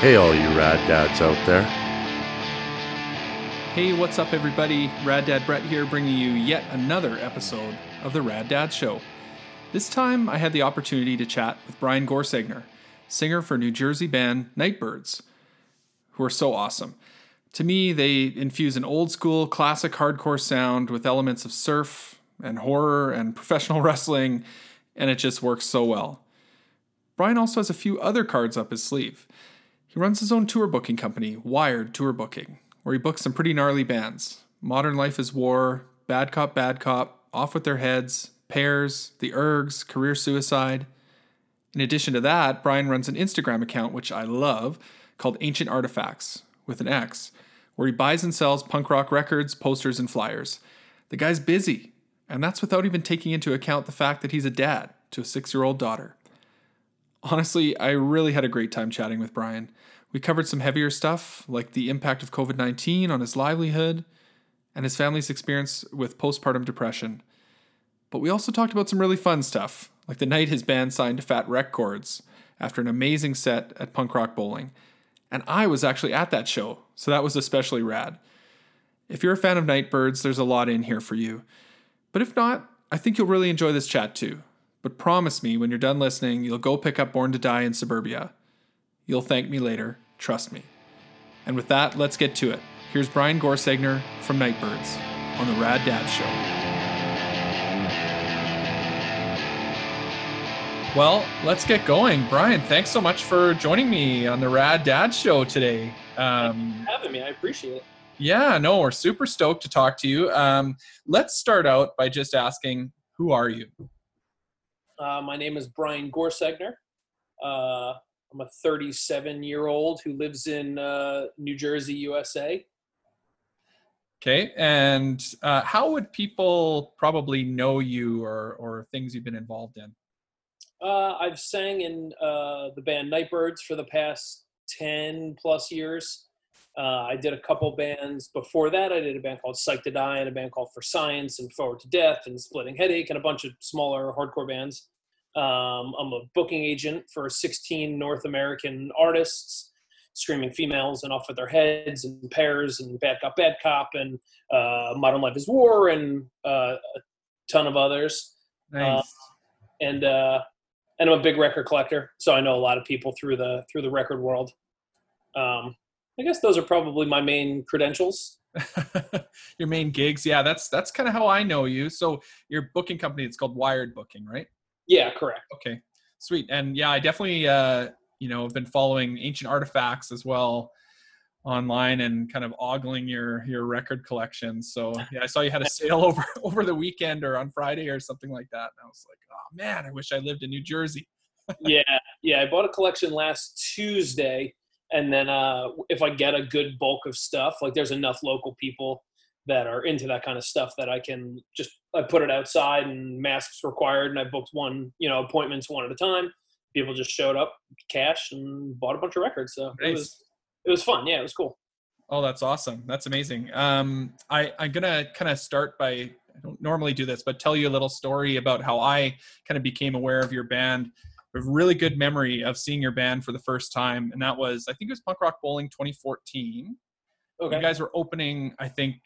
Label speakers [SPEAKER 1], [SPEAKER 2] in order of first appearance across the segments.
[SPEAKER 1] Hey, all you rad dads out there.
[SPEAKER 2] Hey, what's up, everybody? Rad Dad Brett here, bringing you yet another episode of the Rad Dad Show. This time, I had the opportunity to chat with Brian Gorsegner, singer for New Jersey band Night Birds, who are so awesome. To me, they infuse an old school, classic hardcore sound with elements of surf and horror and professional wrestling, and it just works so well. Brian also has a few other cards up his sleeve. He runs his own tour booking company, Wired Tour Booking, where he books some pretty gnarly bands Modern Life is War, Bad Cop, Bad Cop, Off with Their Heads, Pears, The Ergs, Career Suicide. In addition to that, Brian runs an Instagram account, which I love, called Ancient Artifax, with an X, where he buys and sells punk rock records, posters, and flyers. The guy's busy, and that's without even taking into account the fact that he's a dad to a six year old daughter. Honestly, I really had a great time chatting with Brian. We covered some heavier stuff, like the impact of COVID 19 on his livelihood and his family's experience with postpartum depression. But we also talked about some really fun stuff, like the night his band signed to Fat Wreck Chords after an amazing set at Punk Rock Bowling. And I was actually at that show, so that was especially rad. If you're a fan of Night Birds, there's a lot in here for you. But if not, I think you'll really enjoy this chat too. But promise me when you're done listening, you'll go pick up Born to Die in Suburbia. You'll thank me later, trust me. And with that, let's get to it. Here's Brian Gorsegner from Night Birds on the Rad Dad Show. Well, let's get going. Brian, thanks so much for joining me on the Rad Dad Show today.
[SPEAKER 3] Um, having me, I appreciate it.
[SPEAKER 2] Yeah, no, we're super stoked to talk to you. Um, let's start out by just asking, who are you?
[SPEAKER 3] Uh, my name is Brian Gorsegner. Uh, I'm a 37 year old who lives in uh, New Jersey, USA.
[SPEAKER 2] Okay, and uh, how would people probably know you or, or things you've been involved in?
[SPEAKER 3] Uh, I've sang in uh, the band Night Birds for the past 10 plus years. Uh, I did a couple bands before that. I did a band called Psyched to Die and a band called For Science and Forward to Death and Splitting Headache and a bunch of smaller hardcore bands. Um, I'm a booking agent for 16 North American artists, Screaming Females and Off with Their Heads and Pears and Bad Cop, Bad Cop and uh, Modern Life is War and uh, a ton of others.
[SPEAKER 2] Nice.
[SPEAKER 3] and uh, and I'm a big record collector, so I know a lot of people through the through the record world. Um, I guess those are probably my main credentials.
[SPEAKER 2] your main gigs, yeah. That's that's kind of how I know you. So your booking company, it's called Wired Booking, right?
[SPEAKER 3] Yeah, correct.
[SPEAKER 2] Okay, sweet. And yeah, I definitely, uh, you know, have been following Ancient Artifax as well online and kind of ogling your your record collection. So yeah, I saw you had a sale over over the weekend or on Friday or something like that. And I was like, oh man, I wish I lived in New Jersey.
[SPEAKER 3] yeah, yeah. I bought a collection last Tuesday, and then uh, if I get a good bulk of stuff, like there's enough local people that are into that kind of stuff that I can just I put it outside and masks required, and I booked one, you know, appointments one at a time. People just showed up, cash, and bought a bunch of records. So nice. it was it was fun. Yeah, it was cool.
[SPEAKER 2] Oh, that's awesome. That's amazing. Um, I, I'm gonna kind of start by I don't normally do this, but tell you a little story about how I kind of became aware of your band. A really good memory of seeing your band for the first time, and that was I think it was Punk Rock Bowling 2014. Okay. You guys were opening, I think,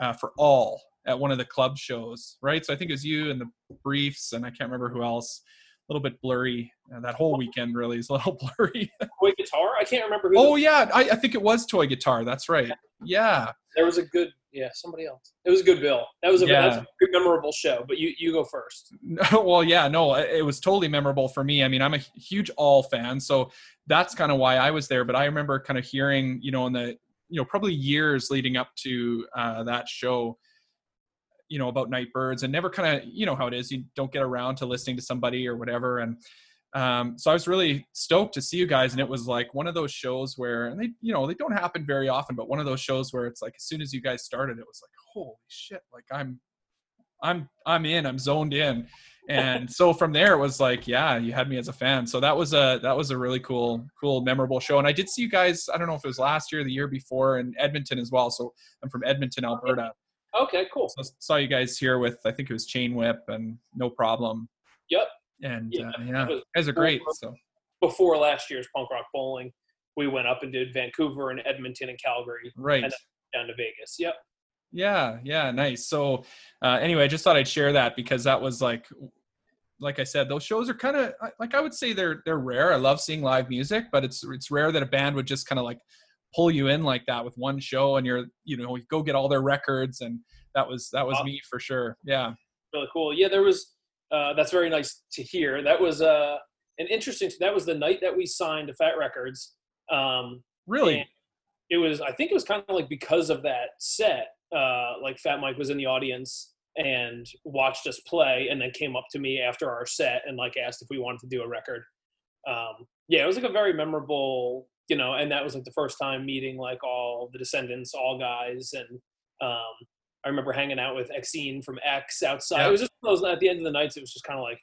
[SPEAKER 2] uh, for all at one of the club shows, right? So I think it was you and the Briefs, and I can't remember who else a little bit blurry. Uh, that whole weekend really is a little blurry.
[SPEAKER 3] Toy Guitar? I can't remember who.
[SPEAKER 2] Oh yeah, I, I, think it was Toy Guitar. That's right. Yeah.
[SPEAKER 3] There was a good yeah somebody else. It was a good bill. That was a, yeah. That was a good memorable show. But you you go first.
[SPEAKER 2] well, yeah, no, it was totally memorable for me. I mean, I'm a huge All fan, so that's kind of why I was there. But I remember kind of hearing, you know, in the you know probably years leading up to uh, that show you know about Night Birds and never kind of you know how it is you don't get around to listening to somebody or whatever. And um, so I was really stoked to see you guys and it was like one of those shows where and they you know they don't happen very often but one of those shows where it's like as soon as you guys started it was like holy shit like I'm I'm I'm in I'm zoned in and so from there it was like yeah you had me as a fan so that was a that was a really cool cool memorable show and i did see you guys i don't know if it was last year or the year before in edmonton as well so i'm from edmonton alberta
[SPEAKER 3] Okay, cool.
[SPEAKER 2] So saw you guys here with I think it was Chain Whip and No Problem.
[SPEAKER 3] Yep.
[SPEAKER 2] And yeah, uh, yeah. guys are great. So
[SPEAKER 3] before last year's punk rock bowling, we went up and did Vancouver and Edmonton and Calgary
[SPEAKER 2] Right.
[SPEAKER 3] And down to Vegas. Yep.
[SPEAKER 2] Yeah, yeah, nice. So, uh, anyway, I just thought I'd share that because that was like, like I said, those shows are kind of like I would say they're they're rare. I love seeing live music, but it's it's rare that a band would just kind of like pull you in like that with one show, and you're you know you go get all their records, and that was that was
[SPEAKER 3] Wow.
[SPEAKER 2] me for sure. Yeah,
[SPEAKER 3] really cool. Yeah, there was. Uh, that's very nice to hear. That was uh, an interesting. That was the night that we signed to Fat Records. Um,
[SPEAKER 2] really.
[SPEAKER 3] it was. I think it was kind of like because of that set. Uh, like Fat Mike was in the audience and watched us play, and then came up to me after our set and like asked if we wanted to do a record. Um, yeah, it was like a very memorable, you know, and that was like the first time meeting like all the Descendents, all guys, and um, I remember hanging out with Exene from X outside. It was just those at the end of the nights. It was just kind of like,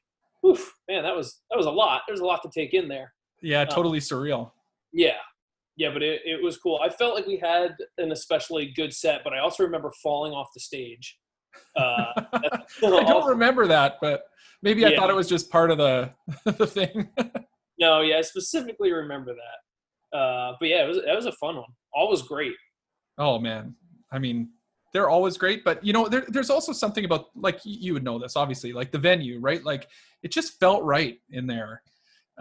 [SPEAKER 3] oof, man, that was that was a lot. There's a lot to take in there.
[SPEAKER 2] Yeah, totally surreal.
[SPEAKER 3] Yeah, yeah, but it, it was cool. I felt like we had an especially good set, but I also remember falling off the stage. Uh,
[SPEAKER 2] I don't remember that, but maybe I
[SPEAKER 3] Yeah.
[SPEAKER 2] thought it was just part of the the thing.
[SPEAKER 3] no, yeah, I specifically remember that. Uh, but yeah, it was that was a fun one. All was great.
[SPEAKER 2] Oh man, I mean, they're always great, but you know, there, there's also something about like you would know this, obviously, like the venue, right? Like it just felt right in there.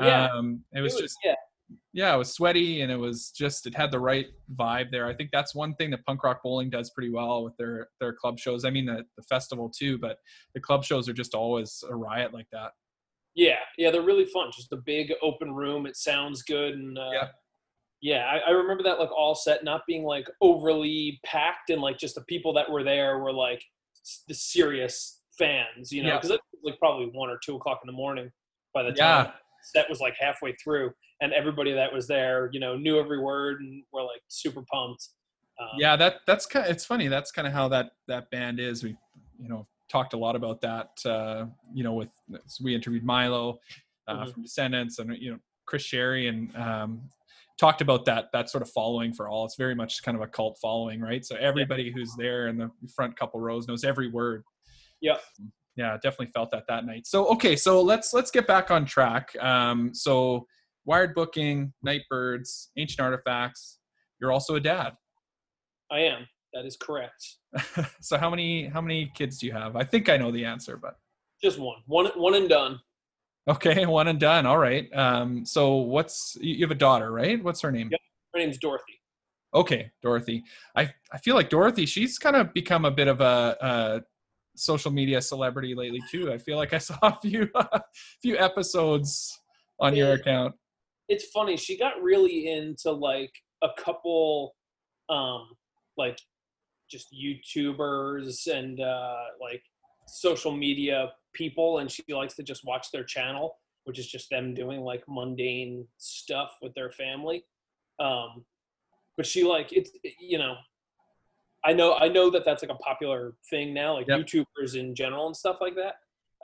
[SPEAKER 3] Yeah.
[SPEAKER 2] Um, it was, just
[SPEAKER 3] yeah,
[SPEAKER 2] yeah, it was sweaty and it was just it had the right vibe there. I think that's one thing that Punk Rock Bowling does pretty well with their their club shows. I mean the the festival too, but the club shows are just always a riot like that.
[SPEAKER 3] yeah, yeah. They're really fun. Just a big open room. It sounds good, and uh,
[SPEAKER 2] Yeah.
[SPEAKER 3] yeah, I, I remember that like all set not being like overly packed, and like just the people that were there were like the serious fans, you know,
[SPEAKER 2] Yeah.
[SPEAKER 3] because it was like probably one or two o'clock in the morning by the time. Yeah. Set was like halfway through, and everybody that was there, you know, knew every word and were like super pumped. Um,
[SPEAKER 2] yeah that that's kind of it's funny that's kind of how that that band is we you know talked a lot about that uh you know with so we interviewed milo uh,
[SPEAKER 3] Mhm.
[SPEAKER 2] from descendents and you know chris shary and um talked about that that sort of following for all it's very much kind of a cult following right so everybody who's there in the front couple rows knows every word
[SPEAKER 3] Yep.
[SPEAKER 2] Yeah definitely felt that that night so okay so let's let's get back on track um so wired booking night birds ancient artifax you're also a dad
[SPEAKER 3] I am. That is correct.
[SPEAKER 2] so how many how many kids do you have? I think I know the answer, but
[SPEAKER 3] Just one, one, one and done.
[SPEAKER 2] okay, one and done. All right. Um, so what's you have a daughter, right? What's her name?
[SPEAKER 3] Yep. Her name's Dorothy.
[SPEAKER 2] Okay, Dorothy. I I feel like Dorothy. She's kind of become a bit of a, a social media celebrity lately too. I feel like I saw a few few episodes on your account.
[SPEAKER 3] it's funny she got really into like a couple um like just youtubers and uh like social media people and she likes to just watch their channel which is just them doing like mundane stuff with their family um but she like it's you know i know i know that that's like a popular thing now like
[SPEAKER 2] Yep.
[SPEAKER 3] youtubers in general and stuff like that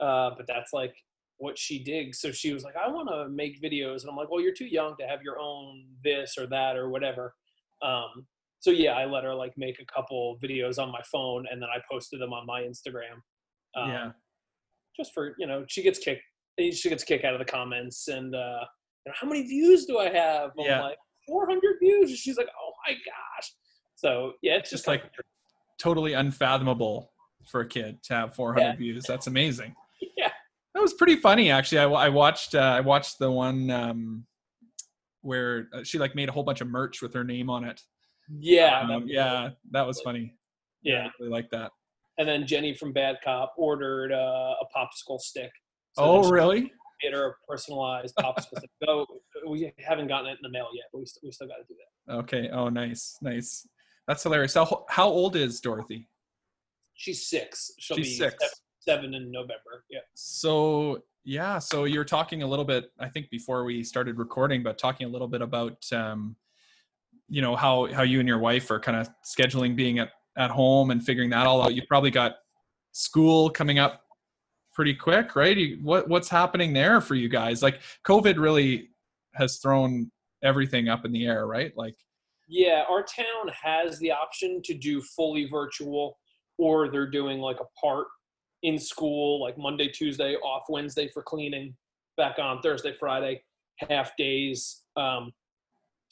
[SPEAKER 3] uh but that's like what she digs. So she was like, I want to make videos. And I'm like, well, you're too young to have your own this or that or whatever. Um, so yeah, I let her like make a couple videos on my phone and then I posted them on my Instagram. Um,
[SPEAKER 2] yeah.
[SPEAKER 3] Just for, you know, she gets kicked. She gets kick out of the comments and, uh, you know, how many views do I have? I'm
[SPEAKER 2] Yeah.
[SPEAKER 3] like 400 views. And she's like, oh my gosh. So yeah, it's just,
[SPEAKER 2] Just like totally unfathomable for a kid to have 400
[SPEAKER 3] Yeah.
[SPEAKER 2] views. That's amazing.
[SPEAKER 3] Yeah.
[SPEAKER 2] That was pretty funny, actually. I, I watched uh, I watched the one um, where uh, she like made a whole bunch of merch with her name on it.
[SPEAKER 3] yeah,
[SPEAKER 2] Um,
[SPEAKER 3] that-
[SPEAKER 2] yeah, that was funny.
[SPEAKER 3] yeah.
[SPEAKER 2] I really like that.
[SPEAKER 3] And then Jenny from Bad Cop ordered uh, a popsicle stick. So
[SPEAKER 2] oh, really?
[SPEAKER 3] Get her a personalized popsicle stick. Though we haven't gotten it in the mail yet, but we, st- we still got to do that.
[SPEAKER 2] Okay. Oh, nice, nice. That's hilarious. How how old is Dorothy?
[SPEAKER 3] She's six. She'll
[SPEAKER 2] She's
[SPEAKER 3] be
[SPEAKER 2] six.
[SPEAKER 3] seven, seven in November. Yeah.
[SPEAKER 2] So yeah, so you were talking a little bit, I think, before we started recording, but talking a little bit about, um, you know, how how you and your wife are kind of scheduling being at at home and figuring that all out. You probably got school coming up pretty quick, right? You, what what's happening there for you guys? Like COVID really has thrown everything up in the air, right? Like
[SPEAKER 3] Yeah, our town has the option to do fully virtual, or they're doing like a part in school, like Monday, Tuesday, off Wednesday for cleaning, back on Thursday, Friday, half days. Um,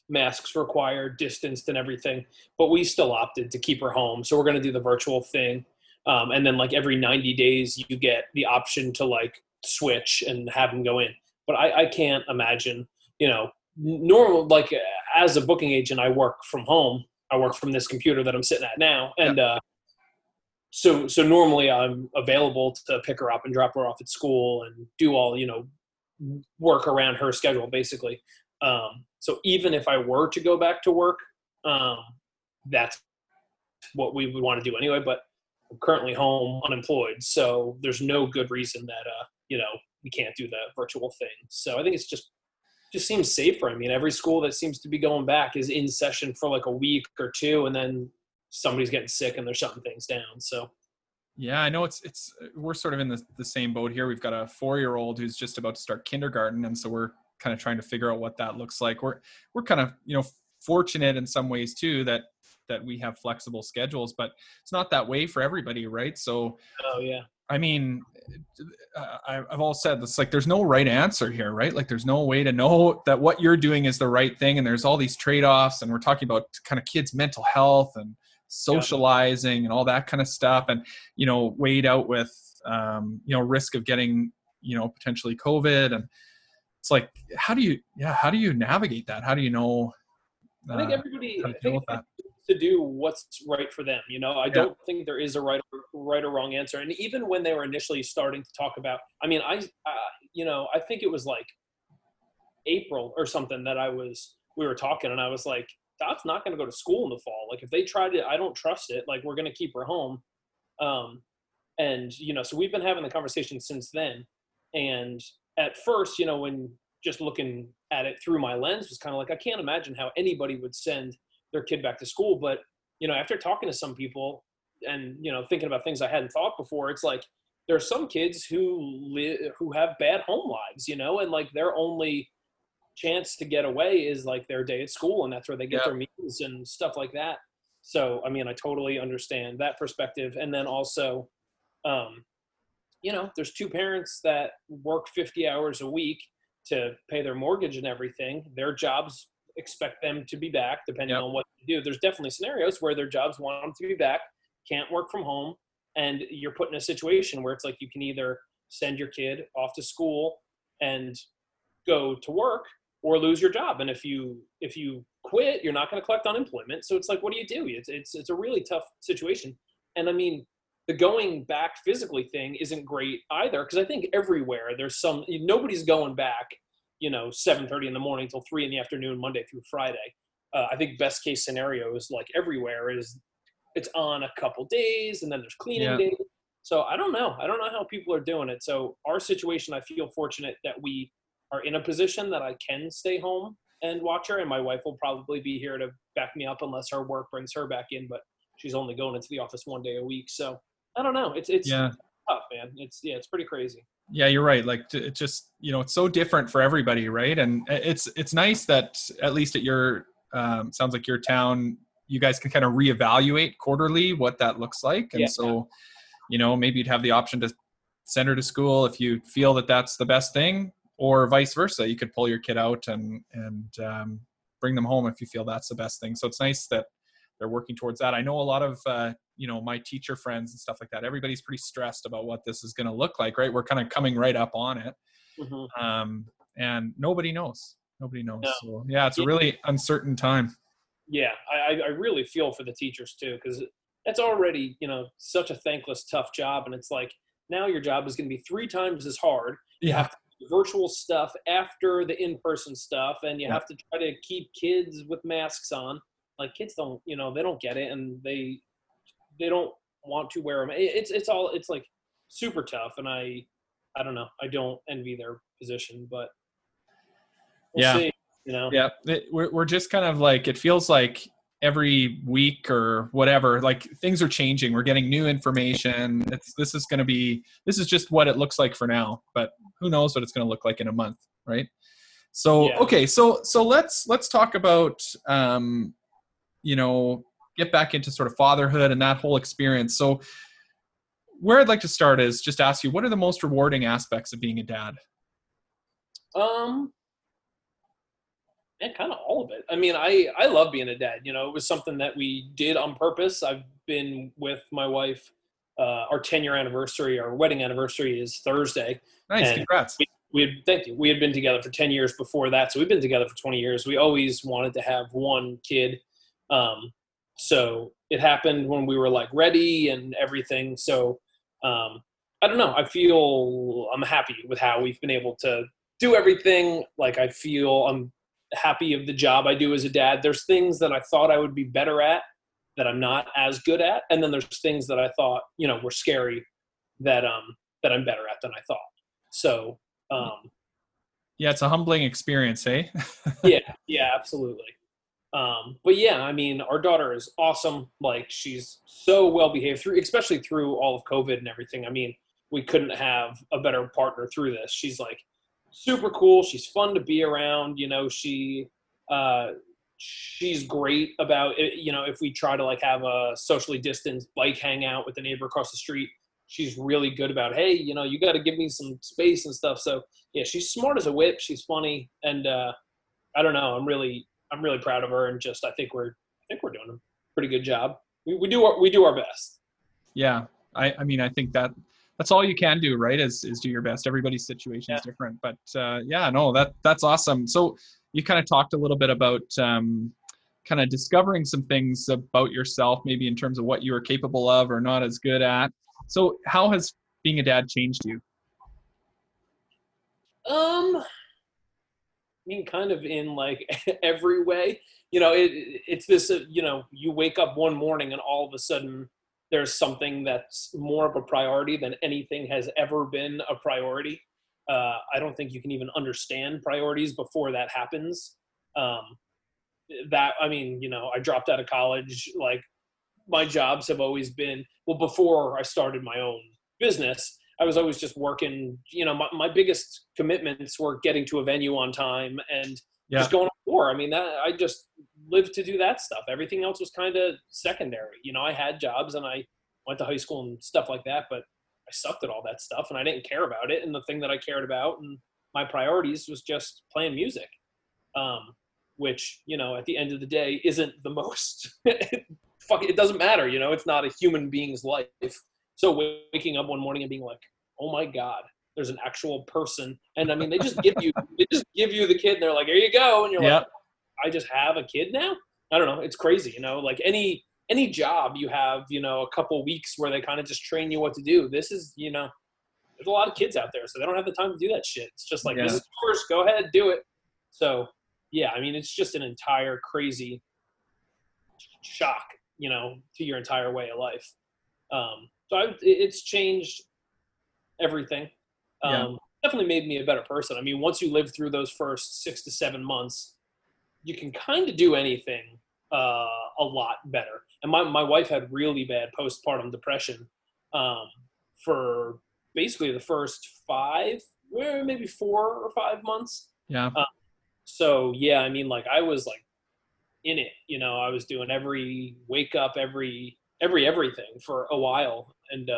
[SPEAKER 3] masks required, distanced, and everything. But we still opted to keep her home, so we're going to do the virtual thing. Um, and then like every 90 days, you get the option to like switch and have them go in. But I, I can't imagine, you know, normal like as a booking agent, I work from home. I work from this computer that I'm sitting at now, and uh, so so normally I'm available to pick her up and drop her off at school and do all you know work around her schedule basically. Um, so even if I were to go back to work, um, that's what we would want to do anyway. But I'm currently home unemployed, so there's no good reason that uh, you know we can't do the virtual thing. So I think it's just just seems safer. I mean, every school that seems to be going back is in session for like a week or two, and then somebody's getting sick and they're shutting things down. So
[SPEAKER 2] yeah, I know it's it's we're sort of in the, the same boat here. We've got a four year old who's just about to start kindergarten, and so we're kind of trying to figure out what that looks like. We're we're kind of you know fortunate in some ways too that that we have flexible schedules, but it's not that way for everybody, right? So,
[SPEAKER 3] oh yeah,
[SPEAKER 2] I mean, uh, I've all said it's like there's no right answer here, right? Like there's no way to know that what you're doing is the right thing, and there's all these trade offs, and we're talking about kind of kids' mental health and socializing yeah. and all that kind of stuff and you know weighed out with um, you know risk of getting you know potentially covid and it's like how do you yeah how do you navigate that how do you know
[SPEAKER 3] uh, i think everybody I think to do what's right for them you know i yeah. don't think there is a right or, right or wrong answer and even when they were initially starting to talk about i mean i uh, you know i think it was like april or something that i was we were talking and i was like Dot's not going to go to school in the fall. Like if they tried it, I don't trust it. Like we're going to keep her home. Um, and you know, so we've been having the conversation since then. And at first, you know, when just looking at it through my lens was kind of like I can't imagine how anybody would send their kid back to school. But you know, after talking to some people and you know thinking about things I hadn't thought before, it's like there are some kids who live who have bad home lives, you know, and like they're only chance to get away is like their day at school and that's where they get their meals and stuff like that. So i mean i totally understand that perspective. And then also um, you know there's two parents that work 50 hours a week to pay their mortgage and everything. Their jobs expect them to be back depending yep. on what they do there's definitely scenarios where their jobs want them to be back can't work from home and you're put in a situation where it's like you can either send your kid off to school and go to work or lose your job. And if you if you quit, you're not going to collect unemployment. So it's like, what do you do? It's it's it's a really tough situation. And I mean, the going back physically thing isn't great either because I think everywhere there's some nobody's going back. You know, 7:30 in the morning till three in the afternoon, Monday through Friday. Uh, I think best case scenario is like everywhere is it's on a couple days and then there's cleaning yeah. days. So I don't know. I don't know how people are doing it. So our situation, I feel fortunate that we are in a position that I can stay home and watch her. And my wife will probably be here to back me up unless her work brings her back in. But she's only going into the office one day a week, so I don't know. It's it's yeah. tough, man. It's yeah, it's pretty crazy.
[SPEAKER 2] Yeah, you're right. Like it's just you know it's so different for everybody, right? And it's it's nice that at least at your um, sounds like your town, you guys can kind of reevaluate quarterly what that looks like, and yeah. so you know maybe you'd have the option to send her to school if you feel that that's the best thing or vice versa. You could pull your kid out and and um, bring them home if you feel that's the best thing. So it's nice that they're working towards that. I know a lot of uh, you know my teacher friends and stuff like that. Everybody's pretty stressed about what this is going to look like. Right, we're kind of coming right up on it, mm-hmm. um, and nobody knows. Nobody knows. No. So yeah, it's a really uncertain time.
[SPEAKER 3] Yeah, I, I really feel for the teachers too because that's already you know such a thankless, tough job, and it's like now your job is going to be three times as hard. You yeah. have to virtual stuff after the in-person stuff and you yeah. have to try to keep kids with masks on like kids don't you know they don't get it and they they don't want to wear them it's it's all it's like super tough and i i don't know. I don't envy their position but
[SPEAKER 2] we'll yeah. see, you know? Yeah. We're, we're just kind of like it feels like every week or whatever like things are changing. We're getting new information. It's this is going to be this is just what it looks like for now but who knows what it's going to look like in a month right? So yeah. okay so so let's let's talk about um you know get back into sort of fatherhood and that whole experience so where i'd like to start is just ask you what are the most rewarding aspects of being a dad
[SPEAKER 3] um and kind of all of it. I mean, I I love being a dad. You know, it was something that we did on purpose. I've been with my wife. Uh, our 10 year anniversary, our wedding anniversary is Thursday.
[SPEAKER 2] Nice,
[SPEAKER 3] And
[SPEAKER 2] congrats.
[SPEAKER 3] We, we had thank you. We had been together for 10 years before that, so we've been together for 20 years. We always wanted to have one kid. Um, so it happened when we were like ready and everything. So um, I don't know. I feel I'm happy with how we've been able to do everything. Like I feel I'm happy of the job I do as a dad. There's things that I thought I would be better at that I'm not as good at, and then there's things that I thought you know were scary that um that I'm better at than I thought. So um,
[SPEAKER 2] Yeah, it's a humbling experience, eh?
[SPEAKER 3] yeah, yeah, absolutely. Um, but yeah, I mean, our daughter is awesome. Like she's so well behaved through, especially through all of COVID and everything. I mean, we couldn't have a better partner through this. She's like super cool. She's fun to be around. You know, she uh, she's great about it. You know, if we try to like have a socially distanced bike hangout with the neighbor across the street, she's really good about. Hey, you know, you got to give me some space and stuff. So yeah, she's smart as a whip. She's funny, and uh, I don't know. I'm really I'm really proud of her, and just I think we're I think we're doing a pretty good job. We, we do our, we do our best.
[SPEAKER 2] Yeah, I, I mean, I think that that's all you can do, right? Is is do your best. Everybody's situation is
[SPEAKER 3] Yeah.
[SPEAKER 2] different, but uh, yeah, no, that that's awesome. So you kind of talked a little bit about um, kind of discovering some things about yourself, maybe in terms of what you are capable of or not as good at. So how has being a dad changed you?
[SPEAKER 3] Um, I mean, kind of in like every way. You know, it, it's this. Uh, you know, you wake up one morning and all of a sudden there's something that's more of a priority than anything has ever been a priority. Uh, I don't think you can even understand priorities before that happens. Um, that I mean, you know, I dropped out of college. Like my jobs have always been well before I started my own business. I was always just working. You know, my, my biggest commitments were getting to a venue on time and
[SPEAKER 2] Yeah.
[SPEAKER 3] just going on tour. I mean, that I just lived to do that stuff. Everything else was kind of secondary. You know, I had jobs and I went to high school and stuff like that, but I sucked at all that stuff and I didn't care about it. And the thing that I cared about and my priorities was just playing music, um, which you know, at the end of the day, isn't the most. fuck, it doesn't matter. You know, it's not a human being's life. So waking up one morning and being like, "Oh my god." There's an actual person, and I mean, they just give you, they just give you the kid, and they're like, "Here you go," and you're
[SPEAKER 2] Yeah.
[SPEAKER 3] like, I just have a kid now. I don't know. It's crazy, you know. Like any any job, you have you know a couple weeks where they kind of just train you what to do. This is you know, there's a lot of kids out there, so they don't have the time to do that shit. It's just like
[SPEAKER 2] Yeah.
[SPEAKER 3] this is yours. Go ahead, do it. So yeah, I mean, it's just an entire crazy shock, you know, to your entire way of life. Um, so I, it's changed everything. Um,
[SPEAKER 2] Yeah.
[SPEAKER 3] Definitely made me a better person. I mean, once you live through those first six to seven months, you can kind of do anything uh, a lot better. And my, my wife had really bad postpartum depression um, for basically the first five, well, maybe four or five months.
[SPEAKER 2] Yeah.
[SPEAKER 3] So yeah, I mean, like I was like in it. You know, I was doing every wake up, every every everything for a while, and uh,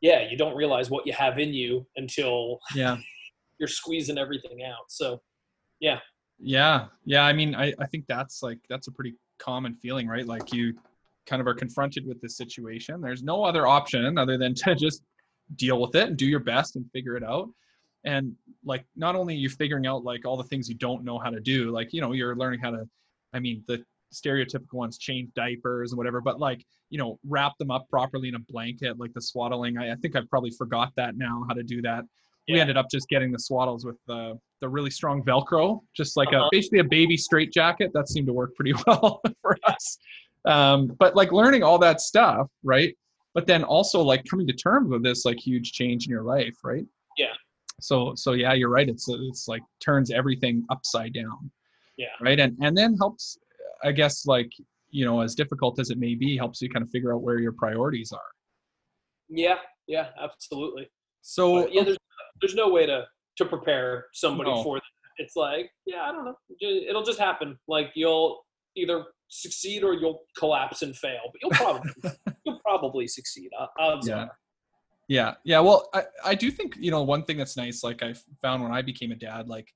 [SPEAKER 3] yeah, you don't realize what you have in you until
[SPEAKER 2] Yeah.
[SPEAKER 3] you're squeezing everything out. So yeah,
[SPEAKER 2] Yeah, yeah. I mean, I, I think that's like that's a pretty common feeling, right? Like you kind of are confronted with this situation. There's no other option other than to just deal with it and do your best and figure it out. And like not only are you figuring out like all the things you don't know how to do, like you know, you're learning how to I mean, the stereotypical ones change diapers and whatever, but like, you know, wrap them up properly in a blanket, like the swaddling. I, I think I probably forgot that now how to do that. We ended up just getting the swaddles with the the really strong Velcro, just like a
[SPEAKER 3] Uh-huh.
[SPEAKER 2] basically a baby straight jacket. That seemed to work pretty well for us. Um, but like learning all that stuff, right? But then also like coming to terms with this like huge change in your life, right?
[SPEAKER 3] Yeah.
[SPEAKER 2] So so yeah, you're right. It's it's like turns everything upside down.
[SPEAKER 3] Yeah.
[SPEAKER 2] Right. And and then helps, I guess, like you know, as difficult as it may be, helps you kind of figure out where your priorities are.
[SPEAKER 3] yeah, yeah, absolutely.
[SPEAKER 2] So
[SPEAKER 3] But yeah, there's there's no way to to prepare somebody
[SPEAKER 2] No.
[SPEAKER 3] for that. It's like yeah, I don't know. It'll just happen. Like you'll either succeed or you'll collapse and fail, but you'll probably you'll probably succeed. uh, Odds
[SPEAKER 2] Yeah.
[SPEAKER 3] are.
[SPEAKER 2] Yeah, yeah. Well, I, I do think you know one thing that's nice. Like I found when I became a dad, like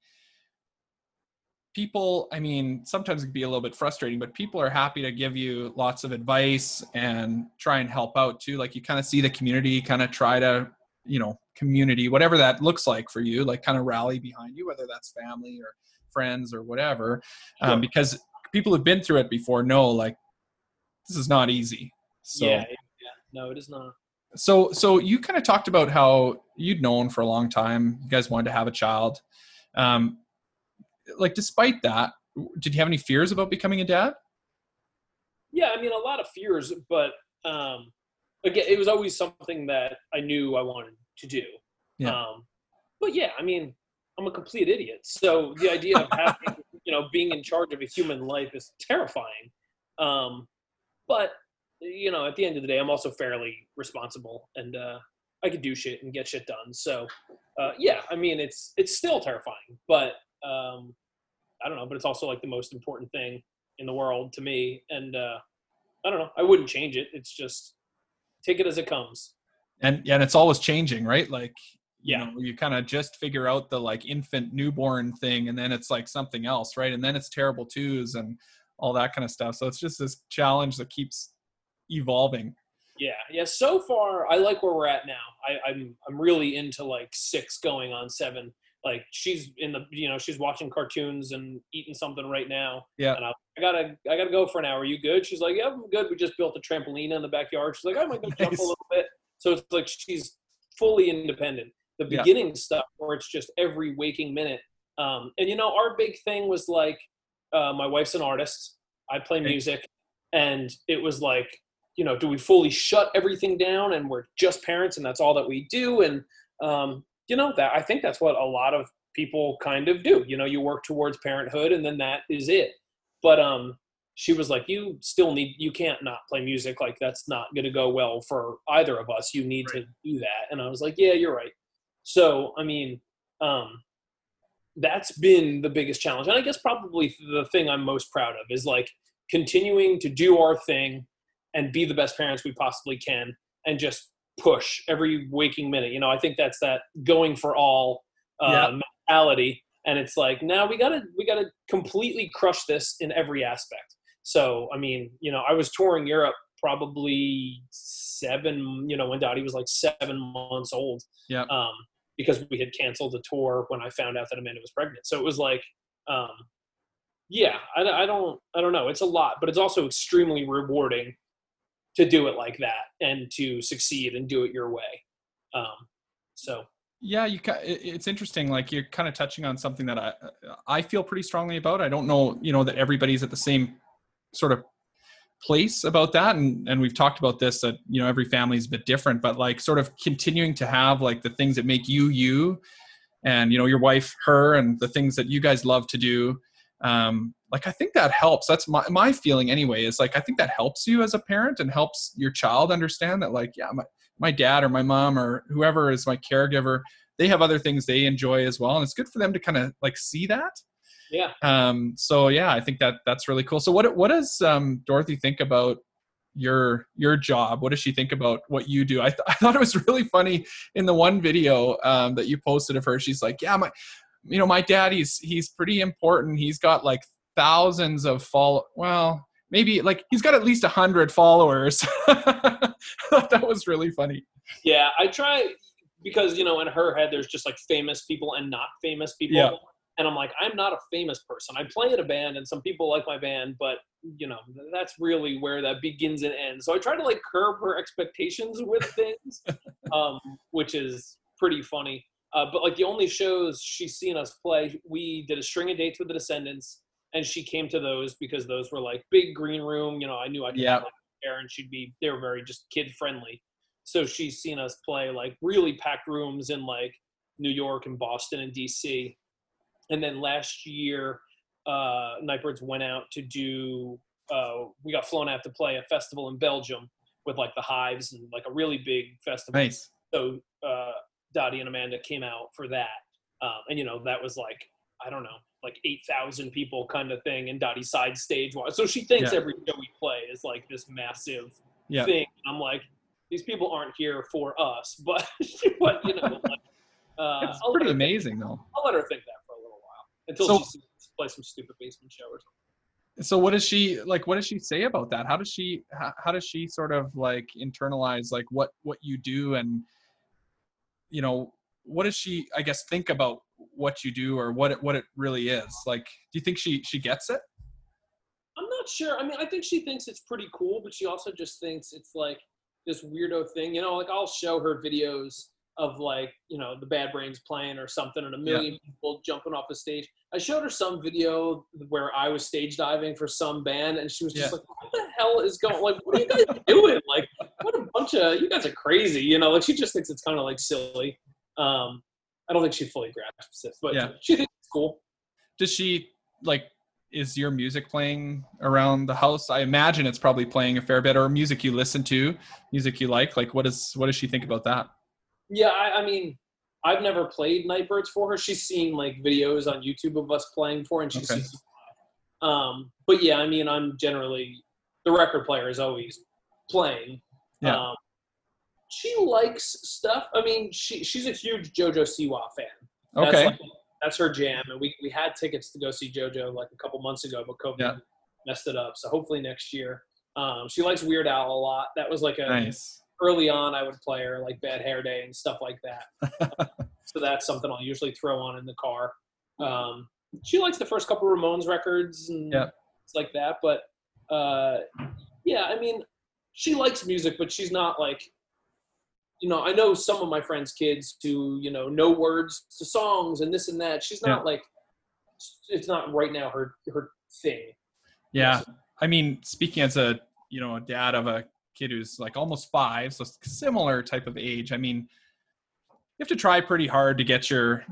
[SPEAKER 2] people i mean sometimes it can be a little bit frustrating but people are happy to give you lots of advice and try and help out too. Like you kind of see the community kind of try to you know community whatever that looks like for you like kind of rally behind you whether that's family or friends or whatever. Um, because people who've been through it before know like this is not easy. So
[SPEAKER 3] yeah, yeah. No, it is not.
[SPEAKER 2] so so you kind of talked about how you'd known for a long time you guys wanted to have a child. Um like despite that did you have any fears about becoming a dad
[SPEAKER 3] Yeah, I mean, a lot of fears, but um, again, it was always something that I knew I wanted to do.
[SPEAKER 2] Yeah.
[SPEAKER 3] Um, but yeah, I mean, I'm a complete idiot. So the idea of having, you know, being in charge of a human life is terrifying. Um, but you know, at the end of the day, I'm also fairly responsible, and uh, I could do shit and get shit done. So uh, yeah, I mean, it's it's still terrifying, but um, I don't know. But it's also like the most important thing in the world to me, and uh, I don't know. I wouldn't change it. It's just take it as it comes.
[SPEAKER 2] and and it's always changing right like you
[SPEAKER 3] Yeah.
[SPEAKER 2] know you kind of just figure out the like infant newborn thing and then it's like something else right and then it's terrible twos and all that kind of stuff so it's just this challenge that keeps evolving
[SPEAKER 3] Yeah, yeah. So far, I like where we're at now. I, I'm I'm really into like six going on seven. Like she's in the you know she's watching cartoons and eating something right now.
[SPEAKER 2] Yeah.
[SPEAKER 3] And I, I gotta I gotta go for an hour. Are you good? She's like, yeah, I'm good. We just built a trampoline in the backyard. She's like, I might go jump
[SPEAKER 2] Nice.
[SPEAKER 3] a little bit. So it's like she's fully independent. The
[SPEAKER 2] Yeah.
[SPEAKER 3] beginning stuff where it's just every waking minute. Um, and you know, our big thing was like, uh, my wife's an artist. I play music, and it was like, you know, do we fully shut everything down and we're just parents and that's all that we do? And um, you know, that I think that's what a lot of people kind of do. You know, you work towards parenthood and then that is it. But um, she was like, you still need, you can't not play music. Like that's not going to go well for either of us. You need to do that. And I was like, yeah, you're right. So, I mean, um, that's been the biggest challenge. And I guess probably the thing I'm most proud of is like continuing to do our thing and be the best parents we possibly can and just push every waking minute. You know, I think that's that going for all uh, mentality. And it's like, now we gotta, we gotta completely crush this in every aspect. So, I mean, you know, I was touring Europe probably seven, you know, when Dottie was like seven months old.
[SPEAKER 2] Yeah.
[SPEAKER 3] Um, because we had canceled the tour when I found out that Amanda was pregnant. So it was like, um, yeah, I, I don't, I don't know. It's a lot, but it's also extremely rewarding to do it like that and to succeed and do it your way. Um, so
[SPEAKER 2] yeah you it's interesting like you're kind of touching on something that i i feel pretty strongly about i don't know you know that everybody's at the same sort of place about that and and we've talked about this that you know every family is a bit different but like sort of continuing to have like the things that make you you and you know your wife her and the things that you guys love to do um like i think that helps. That's my my feeling anyway is like i think that helps you as a parent and helps your child understand that like yeah my my dad or my mom or whoever is my caregiver they have other things they enjoy as well and it's good for them to kind of like see that.
[SPEAKER 3] Yeah,
[SPEAKER 2] um so yeah i think that that's really cool. So what what does um dorothy think about your your job? What does she think about what you do? I, th- I thought it was really funny in the one video um that you posted of her. She's like yeah my you know my dad he's he's pretty important he's got like thousands of follow well maybe like he's got at least a hundred followers that was really funny
[SPEAKER 3] yeah. I try because you know in her head there's just like famous people and not famous people.
[SPEAKER 2] Yeah.
[SPEAKER 3] And I'm like, I'm not a famous person. I play in a band, and some people like my band, but you know, that's really where that begins and ends. So I try to like curb her expectations with things, um, which is pretty funny. Uh, but like the only shows she's seen us play, we did a string of dates with the Descendents, and she came to those because those were like big green room. You know, I knew I could
[SPEAKER 2] Yeah.
[SPEAKER 3] have, like, there, and she'd be they were very just kid friendly. So she's seen us play like really packed rooms in like New York and Boston and DC. And then last year, uh, Night Birds went out to do. Uh, we got flown out to play a festival in Belgium with like the Hives and like a really big festival
[SPEAKER 2] nice
[SPEAKER 3] so uh, Dottie and Amanda came out for that, um, and you know that was like I don't know, like eight thousand people kind of thing, and Dottie side stage was. So she thinks
[SPEAKER 2] Yeah.
[SPEAKER 3] every show we play is like this massive
[SPEAKER 2] yeah
[SPEAKER 3] thing. And I'm like, these people aren't here for us, but but you know, like, uh,
[SPEAKER 2] it's
[SPEAKER 3] I'll,
[SPEAKER 2] pretty amazing though
[SPEAKER 3] I'll let her think that for a little while. until
[SPEAKER 2] So-
[SPEAKER 3] she plays some stupid basement show or something.
[SPEAKER 2] so what does she like what does she say about that how does she how, how does she sort of like internalize like what what you do and you know what does she i guess think about what you do or what it what it really is like do you think she she gets it
[SPEAKER 3] I'm not sure. I mean, I think she thinks it's pretty cool, but she also just thinks it's like this weirdo thing. You know, like I'll show her videos of like, you know, the Bad Brains playing or something and a million people jumping off the stage. I showed her some video where I was stage diving for some band and she was just
[SPEAKER 2] Yeah.
[SPEAKER 3] like, what the hell is going Like, what are you guys doing? Like, what a bunch of, you guys are crazy. You know, like she just thinks it's kind of like silly. Um, I don't think she fully grasps it, but
[SPEAKER 2] Yeah.
[SPEAKER 3] she thinks it's cool.
[SPEAKER 2] does she like is your music playing around the house i imagine it's probably playing a fair bit or music you listen to music you like like what is what does she think about that
[SPEAKER 3] Yeah, I, I mean, I've never played Night Birds for her. She's seen like videos on YouTube of us playing for, her, and she's
[SPEAKER 2] Okay.
[SPEAKER 3] Um, but yeah, I mean, I'm generally the record player is always playing.
[SPEAKER 2] Yeah.
[SPEAKER 3] Um, she likes stuff. I mean, she she's a huge JoJo Siwa fan. That's
[SPEAKER 2] okay
[SPEAKER 3] like- that's her jam, and we we had tickets to go see JoJo like a couple months ago, but COVID
[SPEAKER 2] Yeah.
[SPEAKER 3] messed it up. So hopefully next year. Um, she likes Weird Al a lot. That was like a
[SPEAKER 2] nice
[SPEAKER 3] early on I would play her like Bad Hair Day and stuff like that. so that's something I'll usually throw on in the car. Um, she likes the first couple Ramones records and
[SPEAKER 2] Yeah.
[SPEAKER 3] it's like that, but uh, yeah, I mean, she likes music, but she's not like, you know, I know some of my friends' kids who you know know words to songs and this and that. She's not
[SPEAKER 2] Yeah.
[SPEAKER 3] like, it's not right now her her thing.
[SPEAKER 2] Yeah. I mean, speaking as a, you know, a dad of a kid who's like almost five, so similar type of age, I mean, you have to try pretty hard to get your,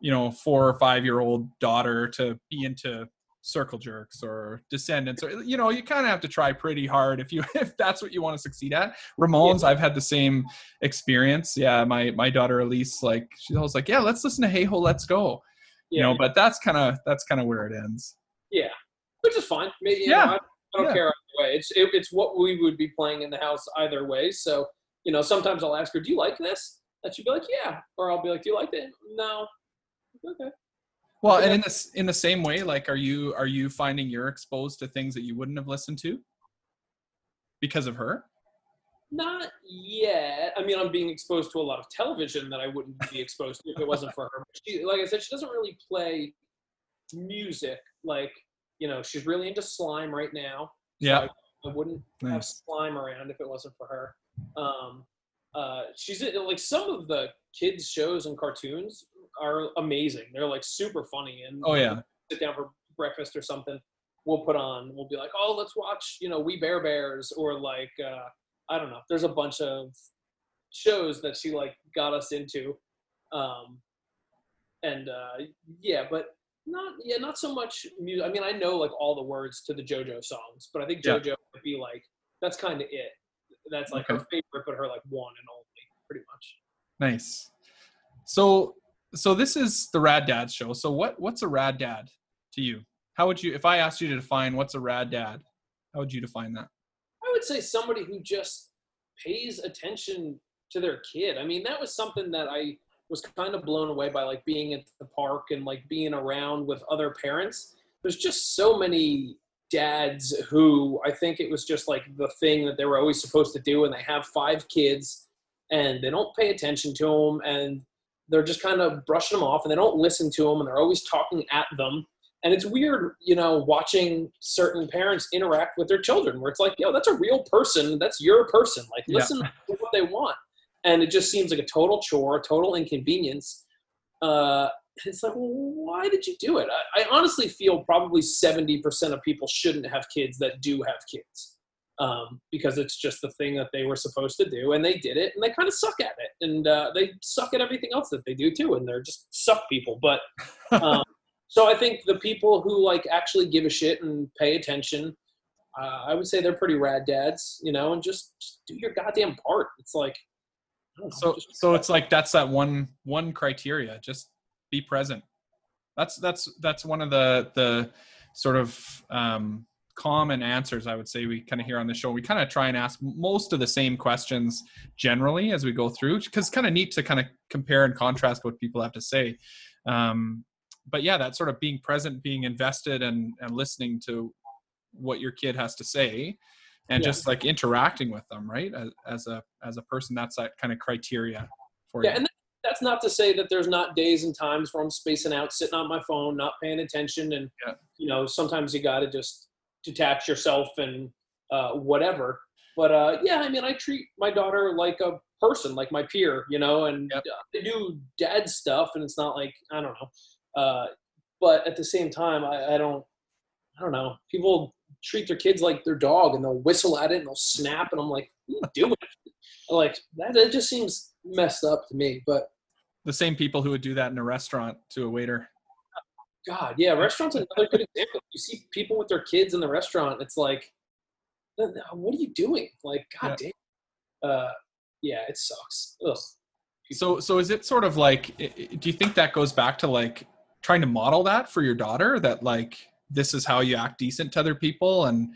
[SPEAKER 2] you know, four or five year old daughter to be into circle jerks or descendents or you know you kind of have to try pretty hard if you if that's what you want to succeed at ramones i've had the same experience yeah my my daughter elise like she's always like yeah let's listen to hey ho let's go you know but that's kind of that's kind of where it ends
[SPEAKER 3] Yeah, which is fine. Maybe you
[SPEAKER 2] Yeah.
[SPEAKER 3] know, I, I don't
[SPEAKER 2] Yeah.
[SPEAKER 3] care either way. It's it, it's what we would be playing in the house either way. So you know, sometimes I'll ask her, "Do you like this?" And she'll be like, "Yeah," or I'll be like, "Do you like it?" No. Okay.
[SPEAKER 2] Well, and in this in the same way, like, are you are you finding you're exposed to things that you wouldn't have listened to because of her?
[SPEAKER 3] Not yet. I mean, I'm being exposed to a lot of television that I wouldn't be exposed to if it wasn't for her. She, like I said, she doesn't really play music. Like, you know, she's really into slime right now. so
[SPEAKER 2] Yeah,
[SPEAKER 3] I, I wouldn't have slime around if it wasn't for her. Um, uh, she's like some of the kids shows and cartoons are amazing. They're like super funny and
[SPEAKER 2] Oh yeah,
[SPEAKER 3] sit down for breakfast or something. We'll put on. We'll be like, oh, let's watch. You know, We Bare Bears or like uh, I don't know. There's a bunch of shows that she like got us into, um, and uh, yeah, but not yeah, not so much music. I mean, I know like all the words to the JoJo songs, but I think
[SPEAKER 2] Yeah.
[SPEAKER 3] JoJo would be like that's kind of it. That's like her favorite, but her like one and only, pretty much.
[SPEAKER 2] nice. So so this is the Rad Dad show. So what what's a rad dad to you? How would you if I asked you to define what's a rad dad? How would you define that?
[SPEAKER 3] I would say somebody who just pays attention to their kid. I mean, that was something that I was kind of blown away by, like being at the park and like being around with other parents. There's just so many dads who I think it was just like the thing that they were always supposed to do, and they have five kids and they don't pay attention to them and they're just kind of brushing them off and they don't listen to them and they're always talking at them and it's weird, you know, watching certain parents interact with their children where it's like, yo, that's a real person. That's your person. Like,
[SPEAKER 2] Yeah.
[SPEAKER 3] listen to what they want. And it just seems like a total chore, a total inconvenience. Uh, it's like, well, why did you do it? I, I honestly feel probably 70% of people shouldn't have kids that do have kids um, because it's just the thing that they were supposed to do. And they did it and they kind of suck at it. And uh, they suck at everything else that they do too. And they're just suck people. But um, so I think the people who like actually give a shit and pay attention, uh, I would say they're pretty rad dads, you know, and just, just do your goddamn part. It's like, know,
[SPEAKER 2] So
[SPEAKER 3] just-
[SPEAKER 2] so it's like that's that one one criteria. Just be present. That's that's that's one of the the sort of um, common answers I would say we kind of hear on the show. We kind of try and ask most of the same questions generally as we go through because it's kind of neat to kind of compare and contrast what people have to say. Um, but yeah, that sort of being present, being invested, and and listening to what your kid has to say, and
[SPEAKER 3] Yeah.
[SPEAKER 2] just like interacting with them, right? As, as a as a person, that's that kind of criteria for
[SPEAKER 3] Yeah,
[SPEAKER 2] you.
[SPEAKER 3] and that's not to say that there's not days and times where I'm spacing out, sitting on my phone, not paying attention, and
[SPEAKER 2] Yeah.
[SPEAKER 3] you know sometimes you got to just detach yourself and uh, whatever. But uh, yeah, I mean, I treat my daughter like a person, like my peer, you know, and
[SPEAKER 2] Yep.
[SPEAKER 3] I do dad stuff, and it's not like I don't know. Uh, but at the same time, I, I don't, I don't know. People treat their kids like their dog, and they'll whistle at it and they'll snap, and I'm like, what are you doing? Like that, that just seems messed up to me. But
[SPEAKER 2] the same people who would do that in a restaurant to a waiter.
[SPEAKER 3] God, yeah, restaurants another good example. You see people with their kids in the restaurant, it's like, "No, no, what are you doing? Like, God damn. Uh, yeah, it sucks. Ugh.
[SPEAKER 2] So so is it sort of like do you think that goes back to like trying to model that for your daughter that like this is how you act decent to other people and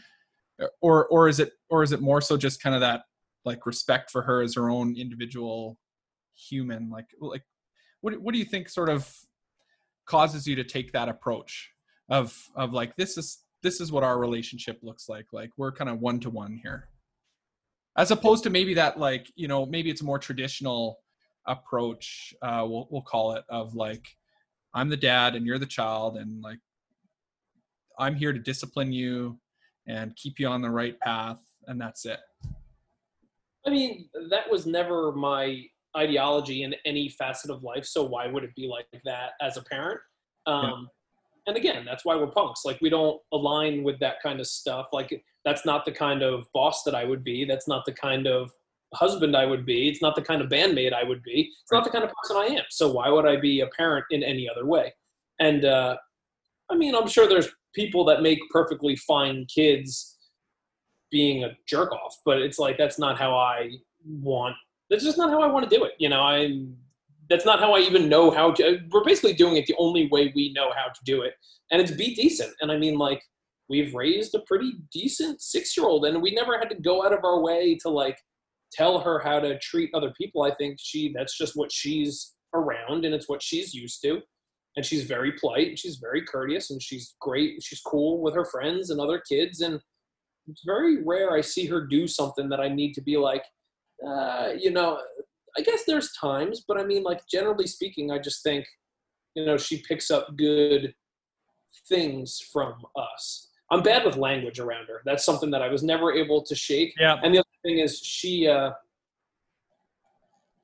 [SPEAKER 2] or or is it or is it more so just kind of that like respect for her as her own individual human like like what what do you think sort of causes you to take that approach of of like this is this is what our relationship looks like. Like we're kind of one to one here. As opposed to maybe that like you know maybe it's a more traditional approach uh we'll, we'll call it of like i'm the dad and you're the child and like i'm here to discipline you and keep you on the right path and that's it.
[SPEAKER 3] I mean, that was never my ideology in any facet of life. So why would it be like that as a parent? Um, And again, that's why we're punks. Like we don't align with that kind of stuff. Like that's not the kind of boss that I would be. That's not the kind of husband I would be. It's not the kind of bandmate I would be. It's not the kind of person I am. So why would I be a parent in any other way? And uh, I mean, I'm sure there's people that make perfectly fine kids being a jerk off, but it's like that's not how I want. That's just not how I want to do it. You know, I. That's not how I even know how to. We're basically doing it the only way we know how to do it, and it's be decent. And I mean, like, we've raised a pretty decent six-year-old, and we never had to go out of our way to like tell her how to treat other people. I think she. That's just what she's around, and it's what she's used to. And she's very polite, and she's very courteous, and she's great. She's cool with her friends and other kids, and it's very rare I see her do something that I need to be like, uh, you know, I guess there's times, but I mean, like, generally speaking, I just think, you know, she picks up good things from us. I'm bad with language around her. That's something that I was never able to shake.
[SPEAKER 2] yeah
[SPEAKER 3] And the other thing is, she uh,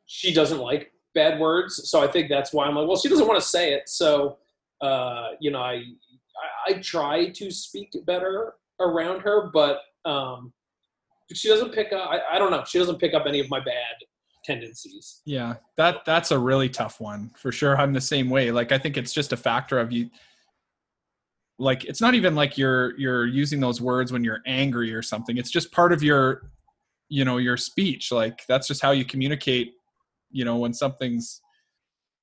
[SPEAKER 3] she doesn't like bad words, so I think that's why I'm like, well, she doesn't want to say it, so uh, you know, I, I I try to speak better around her, but um, she doesn't pick up. I, I don't know. She doesn't pick up any of my bad tendencies.
[SPEAKER 2] Yeah, that that's a really tough one for sure. I'm the same way. Like I think it's just a factor of you like it's not even like you're you're using those words when you're angry or something. It's just part of your you know, your speech. Like that's just how you communicate, you know, when something's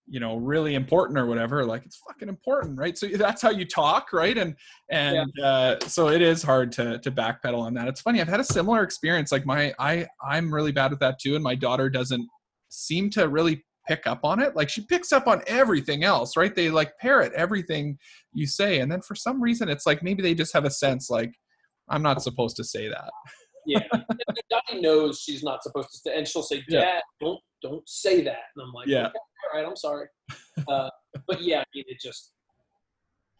[SPEAKER 2] you know really important or whatever like it's fucking important right? So that's how you talk right? And and uh so it is hard to to backpedal on that. It's funny i've had a similar experience like my i i'm really bad with that too and my daughter doesn't seem to really pick up on it. Like she picks up on everything else right? They like parrot everything you say and then for some reason it's like maybe they just have a sense like i'm not supposed to say that
[SPEAKER 3] Yeah, and Dottie knows she's not supposed to, say, and she'll say,
[SPEAKER 2] Yeah.
[SPEAKER 3] "Dad, don't don't say that." And I'm like,
[SPEAKER 2] Yeah.
[SPEAKER 3] "Okay, all right, I'm sorry." Uh, but yeah, I mean, it just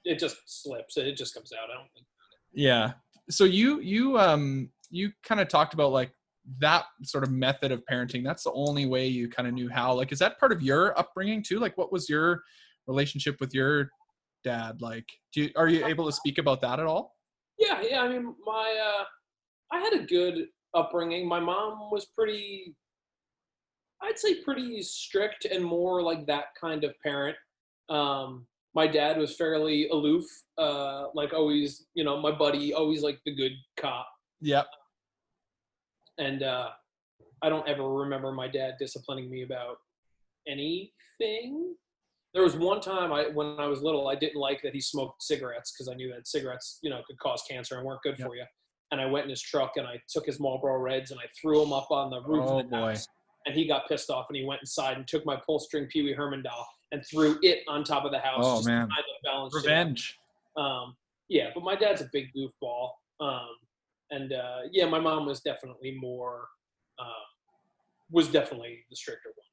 [SPEAKER 3] it just slips. It just comes out. I don't think.
[SPEAKER 2] Yeah. So you you um you kind of talked about like that sort of method of parenting. That's the only way you kind of knew how. Like, is that part of your upbringing too? Like, what was your relationship with your dad like? Do you, are you able to speak about that at all?
[SPEAKER 3] Yeah, yeah. I mean, my uh, I had a good upbringing. My mom was pretty, I'd say, pretty strict and more like that kind of parent. Um, my dad was fairly aloof, uh, like always, you know, my buddy, always like the good cop.
[SPEAKER 2] Yep.
[SPEAKER 3] And uh, I don't ever remember my dad disciplining me about anything. There was one time I, when I was little, I didn't like that he smoked cigarettes because I knew that cigarettes, you know, could cause cancer and weren't good
[SPEAKER 2] Yep.
[SPEAKER 3] for you. And I went in his truck and I took his Marlboro Reds and I threw them up on the roof
[SPEAKER 2] Oh,
[SPEAKER 3] of the
[SPEAKER 2] boy.
[SPEAKER 3] house. And he got pissed off and he went inside and took my pull string Pee Wee Herman doll and threw it on top of the house.
[SPEAKER 2] Oh
[SPEAKER 3] just
[SPEAKER 2] man, revenge.
[SPEAKER 3] Um, yeah, but my dad's a big goofball. Um, and uh, yeah, my mom was definitely more, uh, was definitely the stricter one.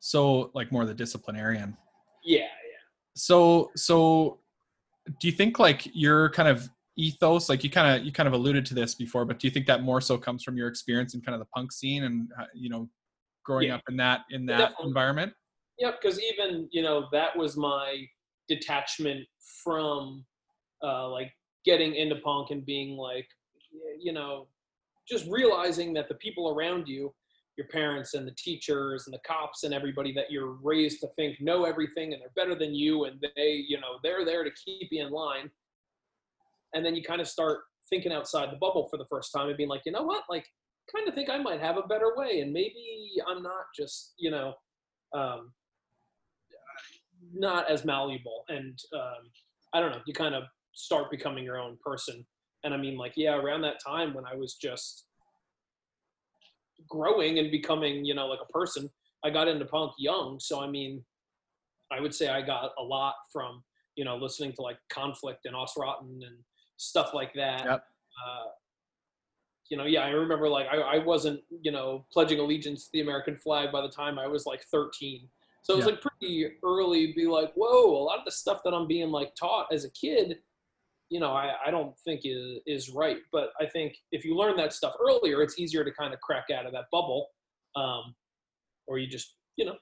[SPEAKER 2] So like more the disciplinarian.
[SPEAKER 3] Yeah, yeah.
[SPEAKER 2] So so do you think like your kind of ethos like you kind of you kind of alluded to this before but do you think that more so comes from your experience in kind of the punk scene and uh, you know growing
[SPEAKER 3] Yeah.
[SPEAKER 2] up in that in that
[SPEAKER 3] Definitely.
[SPEAKER 2] environment
[SPEAKER 3] Yep, because even you know that was my detachment from uh, like getting into punk and being like, you know, just realizing that the people around you, your parents and the teachers and the cops and everybody that you're raised to think know everything and they're better than you and they, you know, they're there to keep you in line. And then you kind of start thinking outside the bubble for the first time and being like, you know what, like, kind of think I might have a better way and maybe I'm not just, you know. Um, not as malleable. And um, i don't know you kind of start becoming your own person. And i mean like yeah around that time when i was just growing and becoming you know like a person i got into punk young. So i mean i would say i got a lot from you know listening to like conflict and Ausrotten and stuff like that
[SPEAKER 2] Yep.
[SPEAKER 3] uh, you know yeah i remember like I, I wasn't you know pledging allegiance to the american flag by the time i was like 13 so it was
[SPEAKER 2] Yeah.
[SPEAKER 3] like pretty early be like, whoa, a lot of the stuff that I'm being like taught as a kid, you know, I, I don't think is, is right. But I think if you learn that stuff earlier, it's easier to kind of crack out of that bubble. Um, or you just, you know,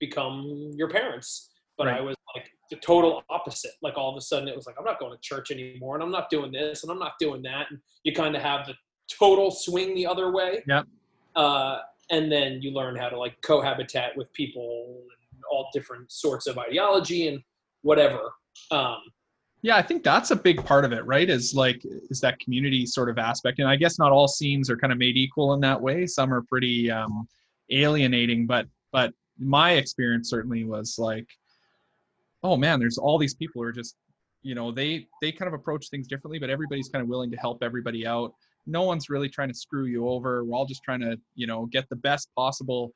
[SPEAKER 3] become your parents. But I was like the total opposite. Like all of a sudden it was like, I'm not going to church anymore and I'm not doing this and I'm not doing that. And you kind of have the total swing the other way.
[SPEAKER 2] Yep.
[SPEAKER 3] Uh, and then you learn how to like cohabitate with people and all different sorts of ideology and whatever. Um,
[SPEAKER 2] yeah i think that's a big part of it right is like is that community sort of aspect and i guess not all scenes are kind of made equal in that way some are pretty um alienating but but my experience certainly was like oh man there's all these people who are just you know they they kind of approach things differently but everybody's kind of willing to help everybody out no one's really trying to screw you over we're all just trying to you know get the best possible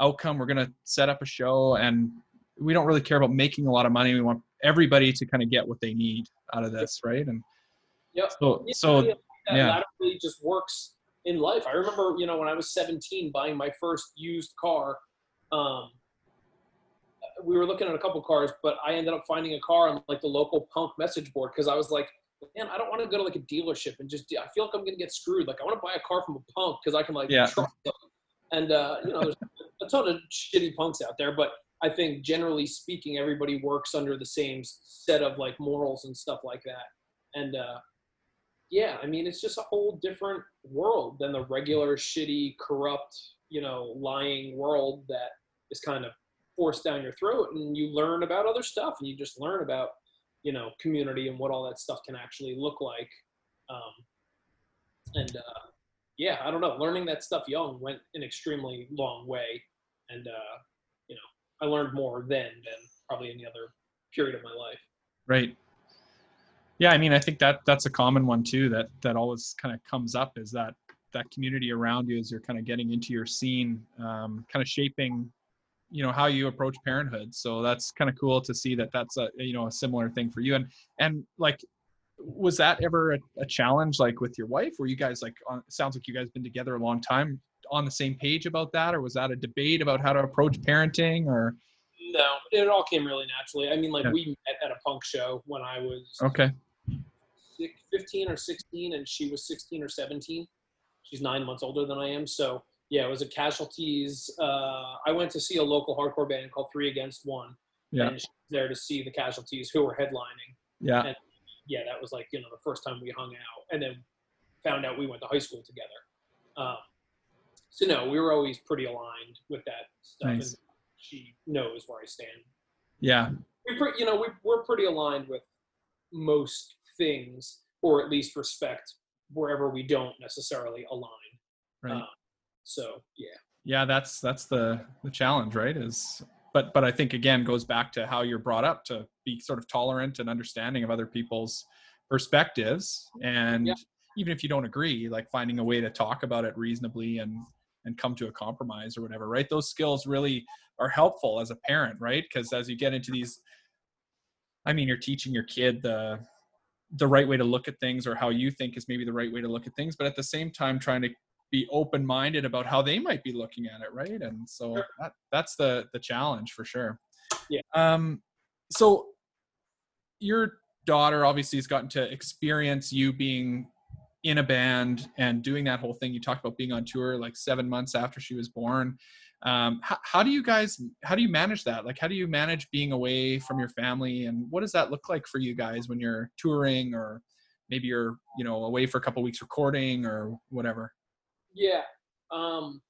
[SPEAKER 2] outcome we're going to set up a show and we don't really care about making a lot of money we want everybody to kind of get what they need out of this right and
[SPEAKER 3] Yep.
[SPEAKER 2] so
[SPEAKER 3] Yeah,
[SPEAKER 2] so
[SPEAKER 3] yeah, that laterally just works in life. I remember, you know, when I was 17, buying my first used car. Um, we were looking at a couple cars, but I ended up finding a car on like the local punk message board because I was like, man, I don't want to go to like a dealership and just. I feel like I'm gonna get screwed. Like I want to buy a car from a punk because I can like
[SPEAKER 2] Yeah.
[SPEAKER 3] trust them. And uh, you know, there's a ton of shitty punks out there, but I think generally speaking, everybody works under the same set of like morals and stuff like that. And uh, yeah, I mean, it's just a whole different world than the regular, shitty, corrupt, you know, lying world that is kind of forced down your throat. And you learn about other stuff, and you just learn about, you know, community and what all that stuff can actually look like. Um, and uh, yeah, I don't know. Learning that stuff young went an extremely long way, and uh, you know, I learned more then than probably any other period of my life.
[SPEAKER 2] right yeah i mean i think that that's a common one too that that always kind of comes up is that that community around you as you're kind of getting into your scene um, kind of shaping you know how you approach parenthood. So that's kind of cool to see that that's a you know a similar thing for you. And and like was that ever a, a challenge like with your wife? Were you guys like on, sounds like you guys been together a long time on the same page about that? Or was that a debate about how to approach parenting or?
[SPEAKER 3] No, it all came really naturally. I mean, like
[SPEAKER 2] Yeah.
[SPEAKER 3] we met at a punk show when I was
[SPEAKER 2] okay.
[SPEAKER 3] 15 or 16 and she was 16 or 17 she's nine months older than i am so yeah it was a casualties uh, i went to see a local hardcore band called three against one.
[SPEAKER 2] Yeah.
[SPEAKER 3] And she was there to see the casualties who were headlining.
[SPEAKER 2] Yeah.
[SPEAKER 3] Yeah that was like you know the first time we hung out and then found out we went to high school together. Um, so no we were always pretty aligned with that stuff
[SPEAKER 2] Nice.
[SPEAKER 3] and she knows where i stand.
[SPEAKER 2] Yeah.
[SPEAKER 3] We pre- you know we, we're pretty aligned with most things or at least respect wherever we don't necessarily align.
[SPEAKER 2] Right.
[SPEAKER 3] Um, so yeah
[SPEAKER 2] yeah that's that's the the challenge right is but but i think again goes back to how you're brought up to be sort of tolerant and understanding of other people's perspectives and
[SPEAKER 3] Yeah.
[SPEAKER 2] even if you don't agree like finding a way to talk about it reasonably and and come to a compromise or whatever right those skills really are helpful as a parent, right? Because as you get into these, I mean, you're teaching your kid the the right way to look at things or how you think is maybe the right way to look at things, but at the same time trying to be open minded about how they might be looking at it, right? And so
[SPEAKER 3] Sure.
[SPEAKER 2] that, that's the the challenge for sure.
[SPEAKER 3] Yeah.
[SPEAKER 2] Um. So your daughter obviously has gotten to experience you being in a band and doing that whole thing. You talked about being on tour like seven months after she was born. Um, how, how do you guys, how do you manage that? Like, how do you manage being away from your family and what does that look like for you guys when you're touring or maybe you're, you know, away for a couple weeks recording or whatever?
[SPEAKER 3] Yeah. Um,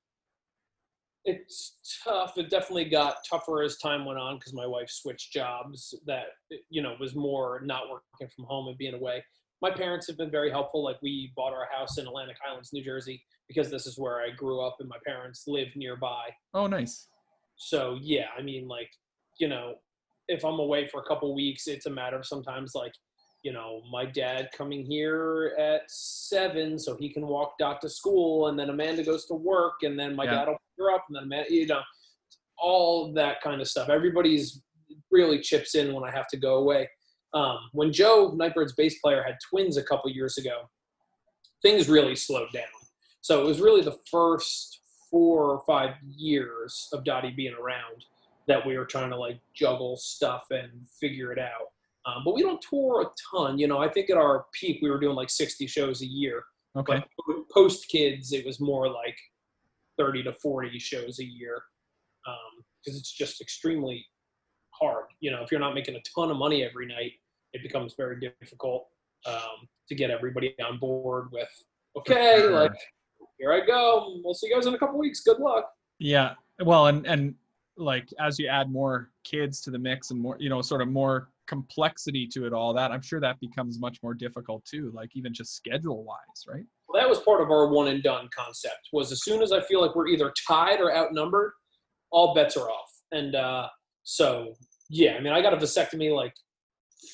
[SPEAKER 3] it's tough. It definitely got tougher as time went on because my wife switched jobs. That you know was more not working from home and being away. My parents have been very helpful. Like we bought our house in Atlantic Highlands, New Jersey, because this is where I grew up and my parents live nearby.
[SPEAKER 2] Oh, nice.
[SPEAKER 3] So yeah, I mean, like you know, if I'm away for a couple weeks, it's a matter of sometimes like you know my dad coming here at seven so he can walk Dot to school, and then Amanda goes to work, and then my
[SPEAKER 2] Yeah.
[SPEAKER 3] dad will pick her up, and then Amanda, you know, all that kind of stuff. Everybody's really chips in when I have to go away. Um, when Joe Night Birds' bass player had twins a couple years ago, things really slowed down. So it was really the first four or five years of Dottie being around that we were trying to like juggle stuff and figure it out. Um, but we don't tour a ton. You know, I think at our peak we were doing like 60 shows a year.
[SPEAKER 2] Okay.
[SPEAKER 3] But post kids, it was more like 30 to 40 shows a year because it's just extremely hard. You know, if you're not making a ton of money every night, it becomes very difficult um, to get everybody on board with. Okay,
[SPEAKER 2] sure.
[SPEAKER 3] like here I go. We'll see you guys in a couple weeks. Good luck.
[SPEAKER 2] Yeah. Well, and, and like, as you add more kids to the mix and more, you know, sort of more complexity to it all that, I'm sure that becomes much more difficult too, like even just schedule wise, right?
[SPEAKER 3] Well, that was part of our one and done concept. Was as soon as I feel like we're either tied or outnumbered, all bets are off. And uh, so, yeah, I mean, I got a vasectomy like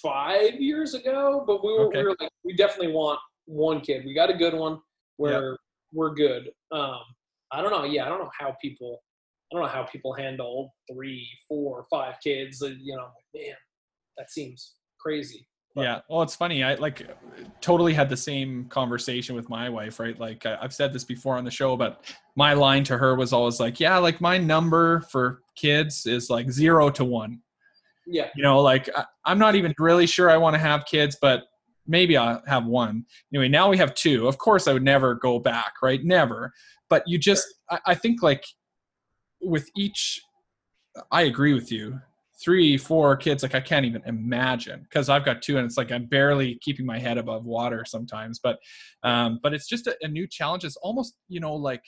[SPEAKER 3] five years ago, but we were,
[SPEAKER 2] Okay.
[SPEAKER 3] we were like, we definitely want one kid. We got a good one. Where we're good. Um, I don't know. Yeah, I don't know how people. I don't know how people handle three, four, five kids. uh, You know, man, that seems crazy. But-
[SPEAKER 2] yeah well it's funny i like totally had the same conversation with my wife right? Like i've said this before on the show but my line to her was always like yeah like my number for kids is like zero to one.
[SPEAKER 3] Yeah,
[SPEAKER 2] you know like I, i'm not even really sure i want to have kids but maybe i'll have one. Anyway now we have two. Of course i would never go back right? Never. But you just I, I think like with each i agree with you three four kids like i can't even imagine because i've got two and it's like i'm barely keeping my head above water sometimes but um but it's just a, a new challenge. It's almost you know like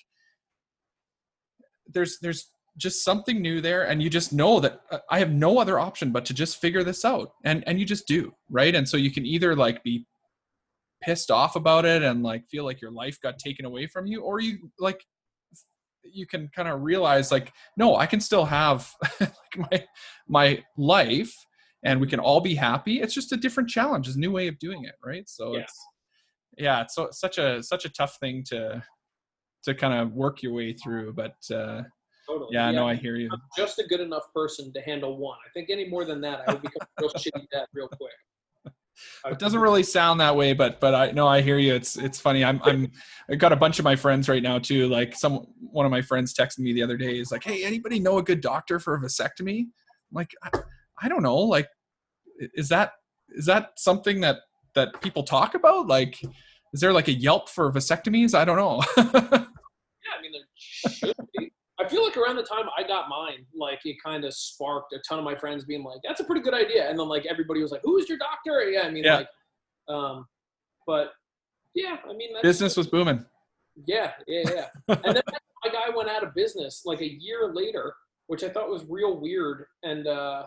[SPEAKER 2] there's there's just something new there and you just know that uh, i have no other option but to just figure this out. And and you just do right? And so you can either like be pissed off about it and like feel like your life got taken away from you or you like you can kind of realize like no i can still have like my my life and we can all be happy it's just a different challenge it's a new way of doing it right so
[SPEAKER 3] Yeah.
[SPEAKER 2] it's yeah it's so such a such a tough thing to to kind of work your way through but uh
[SPEAKER 3] totally.
[SPEAKER 2] yeah, no i hear you
[SPEAKER 3] I'm just a good enough person to handle one. I think any more than that, I would become a real shitty dad real quick.
[SPEAKER 2] It doesn't really sound that way but but i know i hear you. It's it's funny. I'm i'm i got a bunch of my friends right now too. Like some one of my friends texted me the other day. Is like hey anybody know a good doctor for a vasectomy? I'm like I, I don't know. Like is that is that something that that people talk about? Like is there like a yelp for vasectomies? I don't know.
[SPEAKER 3] Yeah, I mean, there should be. I feel like around the time I got mine, like it kind of sparked a ton of my friends being like, "That's a pretty good idea," and then like everybody was like, "Who is your doctor?" Yeah, I mean,
[SPEAKER 2] Yeah.
[SPEAKER 3] like, um, but yeah, I mean, that's,
[SPEAKER 2] business was booming
[SPEAKER 3] Yeah, yeah, yeah. and then my guy went out of business like a year later, which I thought was real weird. And uh,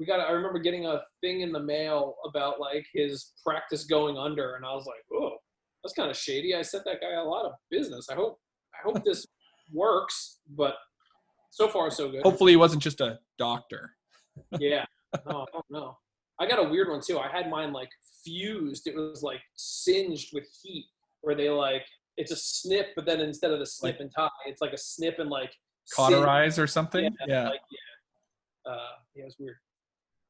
[SPEAKER 3] we got, I remember getting a thing in the mail about like his practice going under, and I was like, oh, that's kind of shady. I sent that guy a lot of business. I hope, I hope this works, but so far so good.
[SPEAKER 2] hopefully he wasn't just a doctor
[SPEAKER 3] Yeah. No, I don't. I got a weird one too. I had mine like fused. It was like singed with heat, where they like it's a snip, but then instead of the snip and tie, it's like a snip and like
[SPEAKER 2] cauterize or something.
[SPEAKER 3] Yeah,
[SPEAKER 2] Yeah.
[SPEAKER 3] like, yeah. Uh, yeah, it's weird.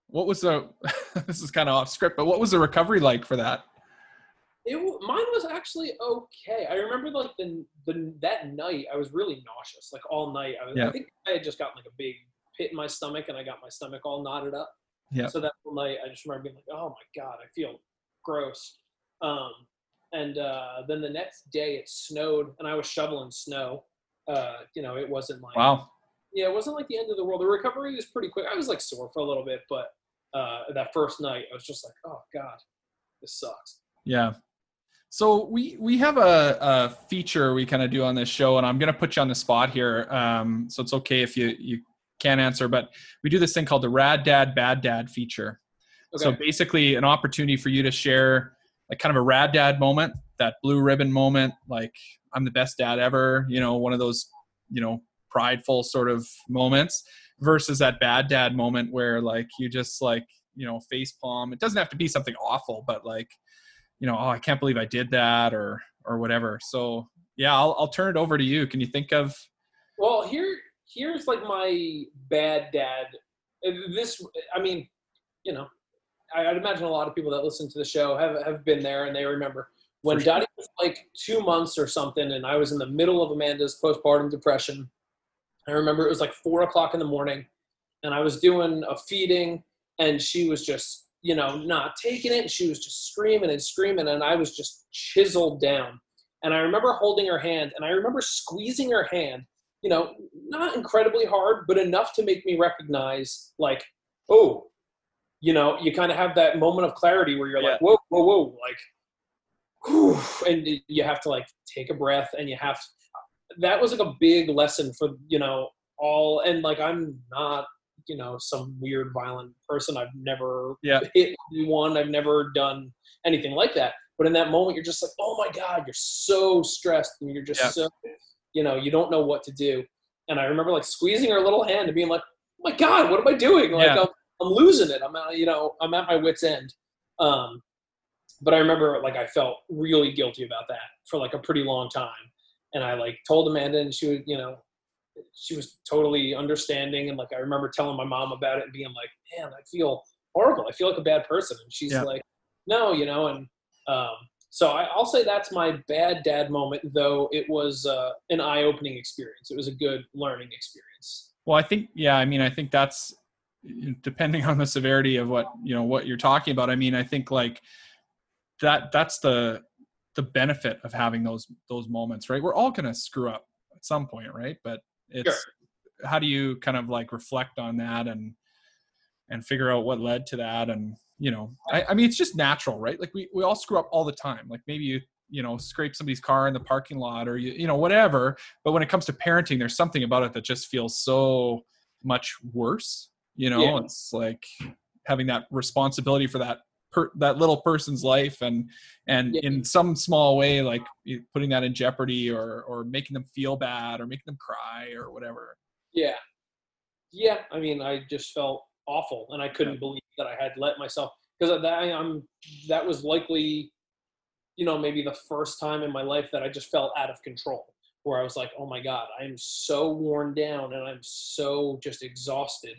[SPEAKER 2] What was the? this is kind of off script, but what was the recovery like for that?
[SPEAKER 3] It w- mine was actually okay. I remember like the the that night I was really nauseous, like all night. I was
[SPEAKER 2] Yeah.
[SPEAKER 3] I think I had just gotten like a big pit in my stomach, and I got my stomach all knotted up.
[SPEAKER 2] Yeah.
[SPEAKER 3] So that whole night, I just remember being like, "Oh my god, I feel gross." Um, and uh, then the next day it snowed, and I was shoveling snow. Uh, you know, it wasn't like
[SPEAKER 2] Wow.
[SPEAKER 3] yeah, it wasn't like the end of the world. The recovery was pretty quick. I was like sore for a little bit, but uh, that first night, I was just like, "Oh god, this sucks."
[SPEAKER 2] Yeah. So we we have a, a feature we kind of do on this show, and I'm gonna put you on the spot here. Um, so it's okay if you you can't answer, but we do this thing called the Rad Dad Bad Dad feature.
[SPEAKER 3] Okay.
[SPEAKER 2] So basically, an opportunity for you to share like kind of a rad dad moment, that blue ribbon moment, like I'm the best dad ever, you know, one of those, you know, prideful sort of moments versus that bad dad moment where like you just like, you know, face palm. It doesn't have to be something awful, but like, you know, oh, I can't believe I did that or or whatever. So yeah, I'll I'll turn it over to you. Can you think of
[SPEAKER 3] Well, here here's like my bad dad. This, I mean, you know, I, I'd imagine a lot of people that listen to the show have have been there and they remember when
[SPEAKER 2] For sure.
[SPEAKER 3] Dottie was like two months or something, and I was in the middle of Amanda's postpartum depression. I remember it was like four o'clock in the morning, and I was doing a feeding, and she was just, you know, not taking it. And she was just screaming and screaming, and I was just chiseled down. And I remember holding her hand, and I remember squeezing her hand, you know, not incredibly hard, but enough to make me recognize, like, oh, you know, you kind of have that moment of clarity where you're like, whoa, whoa, whoa, like, whew, and you have to like take a breath, and you have. to, That was like a big lesson for you know all, and like I'm not you know some weird violent person. I've never
[SPEAKER 2] Yeah.
[SPEAKER 3] hit anyone. I've never done anything like that. But in that moment, you're just like, oh my god, you're so stressed, and you're just
[SPEAKER 2] Yeah.
[SPEAKER 3] so, you know, you don't know what to do. And I remember like squeezing her little hand and being like, oh my god, what am I doing? Like
[SPEAKER 2] Yeah.
[SPEAKER 3] I'm, I'm losing it. I'm you know, I'm at my wits end. Um, but I remember like I felt really guilty about that for like a pretty long time. And I like told Amanda, and she would, you know, she was totally understanding. And like I remember telling my mom about it and being like, man, I feel horrible. I feel like a bad person. And she's
[SPEAKER 2] Yeah.
[SPEAKER 3] like, no, you know, and um, so I, I'll say that's my bad dad moment, though it was uh, an eye-opening experience. It was a good learning experience.
[SPEAKER 2] Well, I think yeah, I mean, I think that's depending on the severity of what you know what you're talking about. I mean, I think like that that's the the benefit of having those those moments, right? We're all gonna screw up at some point, right? But it's how do you kind of like reflect on that and and figure out what led to that? And you know I, I mean it's just natural right? Like we, we all screw up all the time. Like maybe you you know scrape somebody's car in the parking lot or you you know whatever. But when it comes to parenting there's something about it that just feels so much worse you know?
[SPEAKER 3] Yeah.
[SPEAKER 2] it's like having that responsibility for that per, that little person's life and and
[SPEAKER 3] Yeah.
[SPEAKER 2] in some small way like putting that in jeopardy or or making them feel bad or making them cry or whatever
[SPEAKER 3] Yeah, yeah. I mean, I just felt awful, and I couldn't believe that I had let myself because that I'm that was likely, you know, maybe the first time in my life that I just felt out of control. Where I was like, oh my god, I'm so worn down and I'm so just exhausted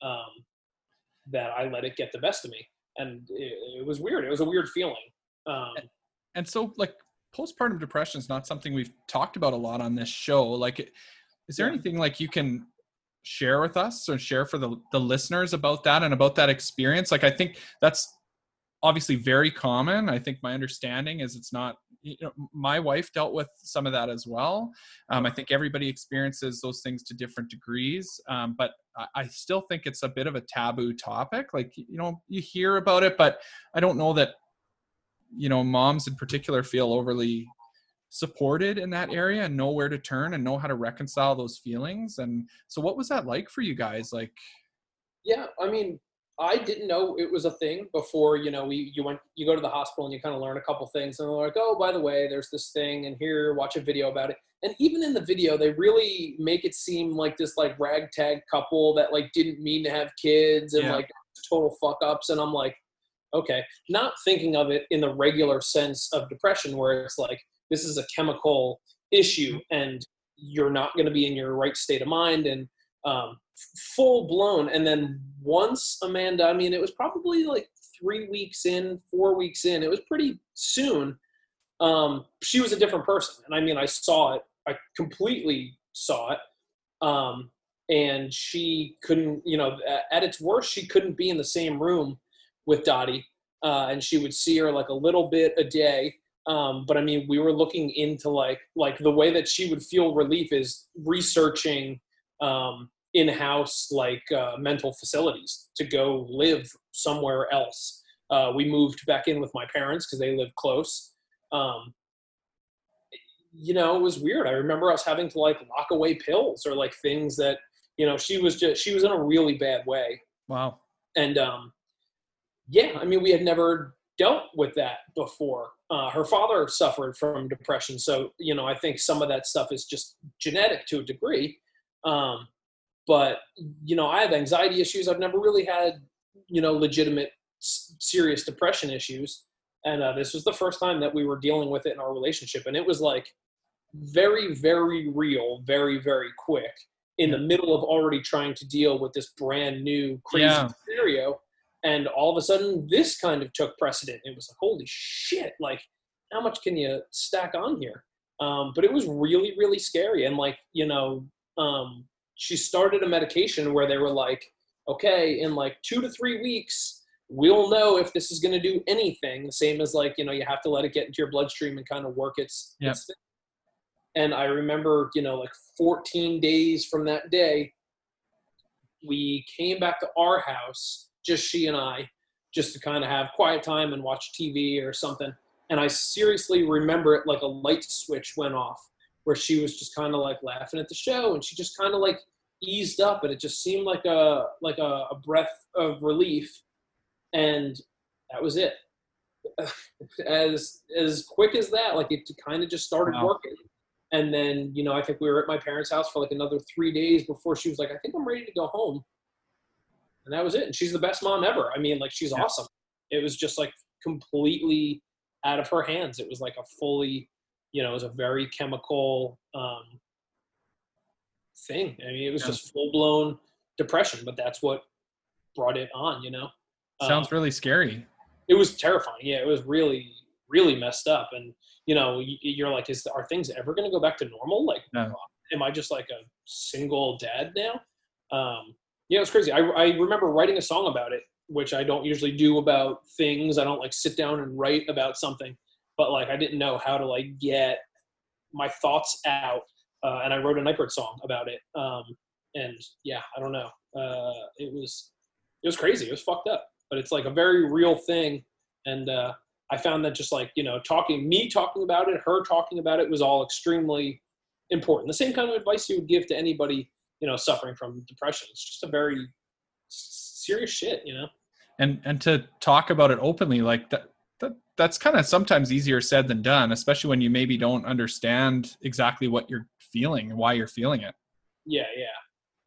[SPEAKER 3] um, that I let it get the best of me, and it, it was weird. It was a weird feeling. Um,
[SPEAKER 2] and so like postpartum depression is not something we've talked about a lot on this show like is there
[SPEAKER 3] Yeah.
[SPEAKER 2] anything like you can share with us or share for the, the listeners about that and about that experience like i think that's obviously very common i think my understanding is it's not you know my wife dealt with some of that as well. Um, i think everybody experiences those things to different degrees um, but I, I still think it's a bit of a taboo topic like you know you hear about it but i don't know that you know moms in particular feel overly supported in that area and know where to turn and know how to reconcile those feelings and so what was that like for you guys like?
[SPEAKER 3] Yeah, I mean, I didn't know it was a thing before. You know, we you went you go to the hospital and you kind of learn a couple things, and they're like, oh, by the way, there's this thing, and here, watch a video about it. And even in the video, they really make it seem like this like ragtag couple that like didn't mean to have kids and
[SPEAKER 2] Yeah.
[SPEAKER 3] like total fuck ups. And I'm like, okay, not thinking of it in the regular sense of depression, where it's like this is a chemical issue and you're not going to be in your right state of mind and um, full blown. And then once Amanda, I mean, it was probably like three weeks in, four weeks in. It was pretty soon. Um, she was a different person, and I mean, I saw it. I completely saw it. Um, and she couldn't, you know, at its worst, she couldn't be in the same room with Dottie, uh, and she would see her like a little bit a day. Um, but I mean, we were looking into like like the way that she would feel relief is researching um, in-house like uh, mental facilities to go live somewhere else. Uh, we moved back in with my parents because they live close. Um, you know, it was weird. I remember us having to like lock away pills or like things that you know she was just she was in a really bad way.
[SPEAKER 2] Wow.
[SPEAKER 3] And um, yeah, I mean, we had never dealt with that before. Uh, her father suffered from depression, so you know, I think some of that stuff is just genetic to a degree. Um, but you know i have anxiety issues. I've never really had you know legitimate serious depression issues. And uh, this was the first time that we were dealing with it in our relationship and it was like very very real very very quick in the middle of already trying to deal with this brand new crazy yeah. scenario. And all of a sudden this kind of took precedent. It was like holy shit like how much can you stack on here? Um, but it was really really scary. And like you know um, she started a medication where they were like, okay, in like two to three weeks, we'll know if this is going to do anything. The same as like, you know, you have to let it get into your bloodstream and kind of work its,
[SPEAKER 2] yep.
[SPEAKER 3] its and I remember, you know, like 14 days from that day, we came back to our house, just she and I, just to kind of have quiet time and watch TV or something. And I seriously remember it like a light switch went off where she was just kind of like laughing at the show and she just kind of like eased up and it just seemed like a like a, a breath of relief and that was it. As as quick as that like it kind of just started wow. working and then you know i think we were at my parents house for like another three days before she was like i think i'm ready to go home. And that was it and she's the best mom ever. I mean like she's yeah. awesome. It was just like completely out of her hands. It was like a fully you know it was a very chemical um, thing. I mean, it was yeah. just full blown depression, but that's what brought it on. You know,
[SPEAKER 2] sounds um, really scary.
[SPEAKER 3] It was terrifying. Yeah, it was really really messed up. And you know, you're like, is are things ever going to go back to normal? Like, no. am I just like a single dad now? Um, yeah, it was crazy. I, I remember writing a song about it, which I don't usually do about things. I don't like sit down and write about something, but like I didn't know how to like get my thoughts out uh, and I wrote a Nightbird song about it. Um, and yeah, I don't know. Uh, it was it was crazy. It was fucked up, but it's like a very real thing. And uh, I found that just like you know, talking me talking about it, her talking about it was all extremely important. The same kind of advice you would give to anybody you know suffering from depression. It's just a very serious shit, you know.
[SPEAKER 2] And and to talk about it openly like that that that's kind of sometimes easier said than done, especially when you maybe don't understand exactly what you're feeling and why you're feeling it.
[SPEAKER 3] Yeah, yeah.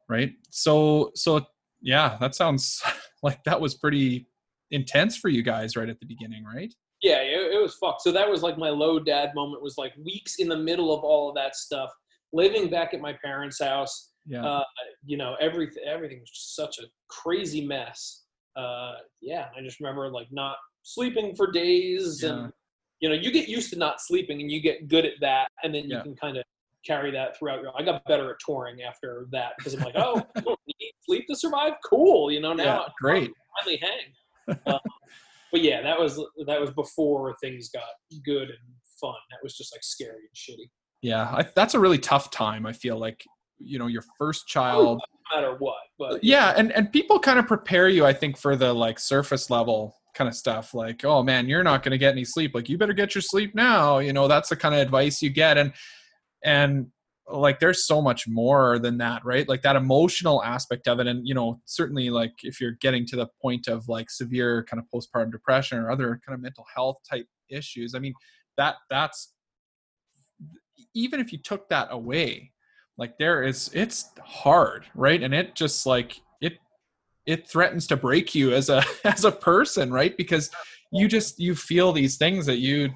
[SPEAKER 2] Right. So so yeah, that sounds like that was pretty intense for you guys right at the beginning, right?
[SPEAKER 3] Yeah, it, it was fucked. So that was like my low dad moment was like weeks in the middle of all of that stuff, living back at my parents' house.
[SPEAKER 2] Yeah.
[SPEAKER 3] Uh, you know, everything everything was just such a crazy mess. Uh, yeah, I just remember like not sleeping for days yeah. and you know you get used to not sleeping and you get good at that and then you yeah. can kind of carry that throughout your i got better at touring after that because i'm like oh you don't need sleep to survive? Cool you know now
[SPEAKER 2] yeah, great.
[SPEAKER 3] finally hang. Um, but yeah that was that was before things got good and fun. That was just like scary and shitty.
[SPEAKER 2] Yeah I, that's a really tough time i feel like you know your first oh, child
[SPEAKER 3] no matter what but uh,
[SPEAKER 2] yeah. and and people kind of prepare you i think for the like surface level kind of stuff like oh man you're not going to get any sleep like you better get your sleep now you know that's the kind of advice you get and and like there's so much more than that right? Like that emotional aspect of it and you know certainly like if you're getting to the point of like severe kind of postpartum depression or other kind of mental health type issues i mean that that's even if you took that away like there is it's hard right? And it just like it it threatens to break you as a as a person right? Because you just you feel these things that you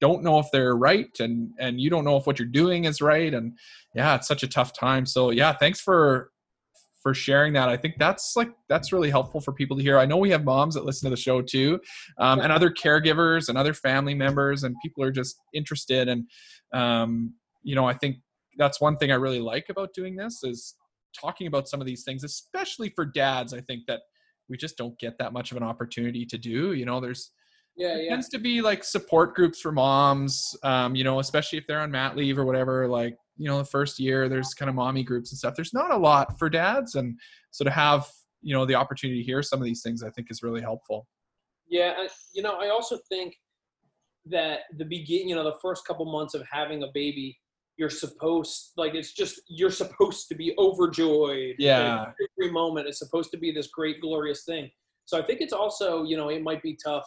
[SPEAKER 2] don't know if they're right and and you don't know if what you're doing is right. And yeah it's such a tough time. So yeah thanks for for sharing that. I think that's like that's really helpful for people to hear. I know we have moms that listen to the show too um, and other caregivers and other family members and people are just interested and um, you know i think that's one thing i really like about doing this is talking about some of these things especially for dads i think that we just don't get that much of an opportunity to do you know there's
[SPEAKER 3] Yeah, yeah.
[SPEAKER 2] tends to be like support groups for moms um, you know especially if they're on mat leave or whatever like you know the first year there's kind of mommy groups and stuff there's not a lot for dads and so to have you know the opportunity to hear some of these things i think is really helpful
[SPEAKER 3] Yeah, I, you know, I also think that the begin, you know, the first couple months of having a baby, you're supposed like it's just you're supposed to be overjoyed.
[SPEAKER 2] Yeah.
[SPEAKER 3] Every moment is supposed to be this great glorious thing. So I think it's also, you know, it might be tough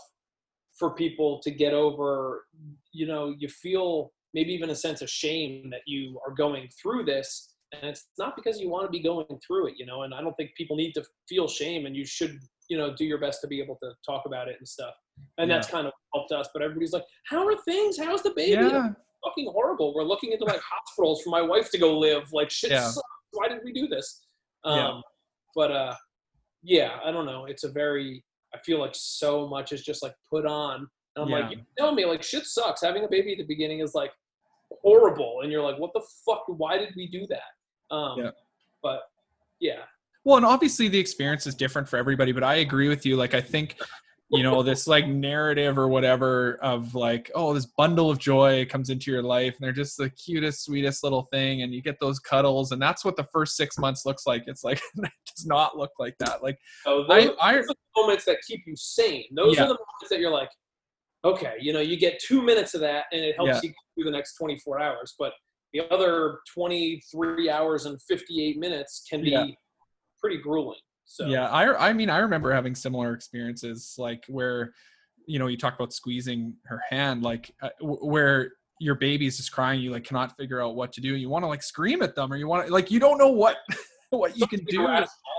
[SPEAKER 3] for people to get over, you know, you feel maybe even a sense of shame that you are going through this and it's not because you want to be going through it, you know, and I don't think people need to feel shame and you should you know do your best to be able to talk about it and stuff and that's kind of helped us but everybody's like how are things how's the baby
[SPEAKER 2] yeah
[SPEAKER 3] fucking horrible we're looking into like hospitals for my wife to go live like shit
[SPEAKER 2] Yeah.
[SPEAKER 3] sucks. why did we do this um
[SPEAKER 2] Yeah.
[SPEAKER 3] but uh yeah i don't know it's a very i feel like so much is just like put on and i'm
[SPEAKER 2] Yeah.
[SPEAKER 3] like you tell me like shit sucks having a baby at the beginning is like horrible and you're like what the fuck why did we do that um
[SPEAKER 2] Yeah.
[SPEAKER 3] but yeah
[SPEAKER 2] Well, and obviously the experience is different for everybody, but I agree with you. Like, I think, you know, this like narrative or whatever of like, oh, this bundle of joy comes into your life and they're just the cutest, sweetest little thing. And you get those cuddles. And that's what the first six months looks like. It's like, it does not look like that. Like, I,
[SPEAKER 3] those,
[SPEAKER 2] I,
[SPEAKER 3] those are the moments that keep you sane. Those
[SPEAKER 2] Yeah.
[SPEAKER 3] are the moments that you're like, okay, you know, you get two minutes of that and it helps
[SPEAKER 2] Yeah.
[SPEAKER 3] you through the next 24 hours. But the other 23 hours and 58 minutes can be
[SPEAKER 2] Yeah.
[SPEAKER 3] pretty grueling. So
[SPEAKER 2] Yeah, I I mean I remember having similar experiences like where you know you talk about squeezing her hand like uh, where your baby's just crying you like cannot figure out what to do you want to like scream at them or you want to like you don't know what what you can do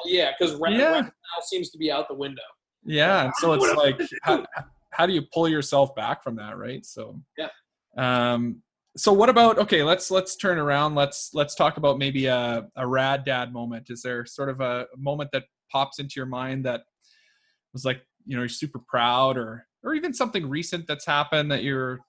[SPEAKER 3] yeah, because
[SPEAKER 2] Yeah.
[SPEAKER 3] now seems to be out the window.
[SPEAKER 2] yeah and so it's like how, how do you pull yourself back from that right so
[SPEAKER 3] Yeah.
[SPEAKER 2] um so what about okay let's let's turn around let's let's talk about maybe a, a rad dad moment is there sort of a moment that pops into your mind that was like you know you're super proud or or even something recent that's happened that you're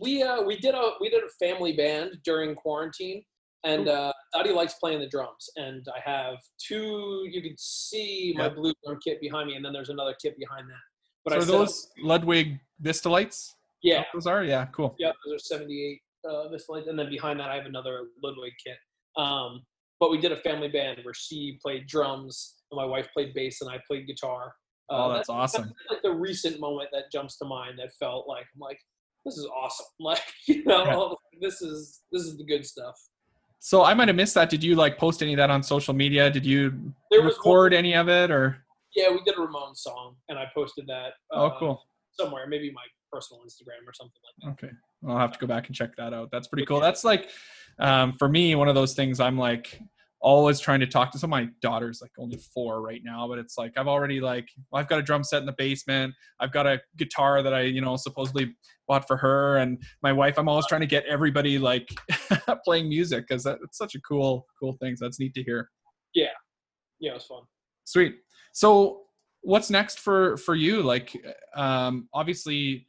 [SPEAKER 3] We uh we did a we did a family band during quarantine, and uh, Dottie likes playing the drums. And I have two. You can see my
[SPEAKER 2] Yeah.
[SPEAKER 3] blue drum kit behind me, and then there's another kit behind that. But
[SPEAKER 2] so
[SPEAKER 3] I
[SPEAKER 2] are
[SPEAKER 3] set up-
[SPEAKER 2] those ludwig Vistalites
[SPEAKER 3] yeah,
[SPEAKER 2] those are yeah cool
[SPEAKER 3] Yep, those are 78 uh, Vistalites. And then behind that, I have another Ludwig kit. Um, but we did a family band where she played drums, and my wife played bass, and I played guitar. Uh,
[SPEAKER 2] oh that's awesome
[SPEAKER 3] That's like the recent moment that jumps to mind that felt like, I'm like, this is awesome. Like, you know,
[SPEAKER 2] Yeah.
[SPEAKER 3] this is this is the good stuff.
[SPEAKER 2] so i might have missed that did you like post any of that on social media did you
[SPEAKER 3] There
[SPEAKER 2] record
[SPEAKER 3] one-
[SPEAKER 2] any of it or
[SPEAKER 3] Yeah, we did a Ramones song, and I posted that.
[SPEAKER 2] oh
[SPEAKER 3] uh,
[SPEAKER 2] cool
[SPEAKER 3] Somewhere, maybe my personal Instagram or something like that.
[SPEAKER 2] Okay. I'll have to go back and check that out. That's pretty cool. That's like, um, for me, one of those things I'm like always trying to talk to some my daughter's like only four right now, but it's like, I've already like, I've got a drum set in the basement. I've got a guitar that I, you know, supposedly bought for her and my wife. I'm always trying to get everybody like playing music because it's such a cool, cool thing. So that's neat to hear.
[SPEAKER 3] Yeah yeah, it was fun.
[SPEAKER 2] Sweet. So what's next for for you? Like um obviously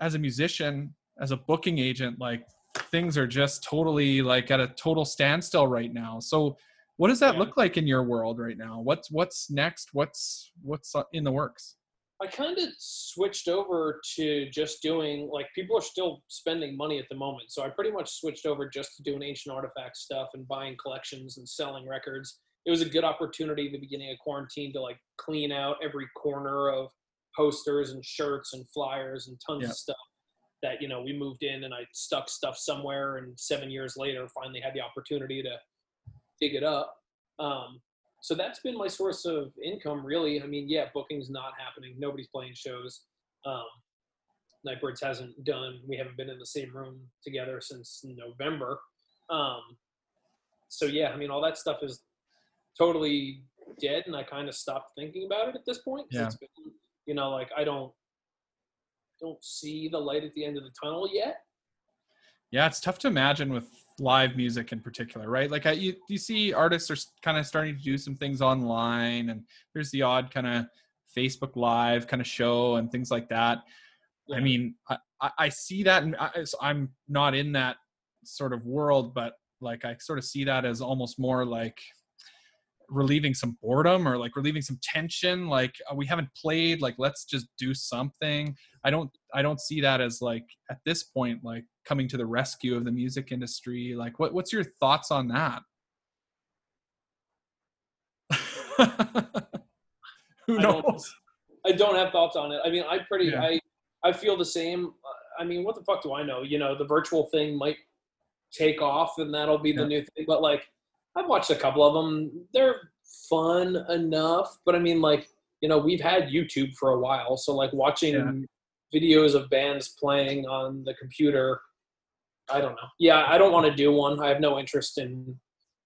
[SPEAKER 2] as a musician, as a booking agent, like things are just totally like at a total standstill right now. So what does that
[SPEAKER 3] Yeah.
[SPEAKER 2] look like in your world right now? What's what's next? What's what's uh, in the works?
[SPEAKER 3] I kind of switched over to just doing like people are still spending money at the moment, so I pretty much switched over just to doing ancient artifax stuff and buying collections and selling records. It was a good opportunity at the beginning of quarantine to like clean out every corner of posters and shirts and flyers and tons
[SPEAKER 2] Yeah.
[SPEAKER 3] of stuff that you know we moved in and I stuck stuff somewhere and seven years later finally had the opportunity to dig it up. Um, so that's been my source of income really i mean yeah booking's not happening nobody's playing shows um night birds hasn't done we haven't been in the same room together since november um so yeah i mean all that stuff is totally dead and i kind of stopped thinking about it at this point.
[SPEAKER 2] Yeah.
[SPEAKER 3] it's been, you know like i don't don't see the light at the end of the tunnel yet.
[SPEAKER 2] Yeah, it's tough to imagine with live music in particular, right? Like I, you, you see artists are kind of starting to do some things online, and there's the odd kind of Facebook Live kind of show and things like that. Yeah. I mean, I, I see that, and I, I'm not in that sort of world, but like I sort of see that as almost more like relieving some boredom or like relieving some tension like uh, we haven't played like let's just do something. I don't i don't see that as like at this point like coming to the rescue of the music industry. Like what what's your thoughts on that? Who knows
[SPEAKER 3] I don't, I don't, have thoughts on it. I mean i pretty yeah. i i feel the same. I mean what the fuck do i know? You know the virtual thing might take off and that'll be the new thing but like I've watched a couple of them. They're fun enough, but I mean, like, you know, we've had YouTube for a while, so like watching yeah. videos of bands playing on the computer, I don't know. Yeah, I don't want to do one. I have no interest in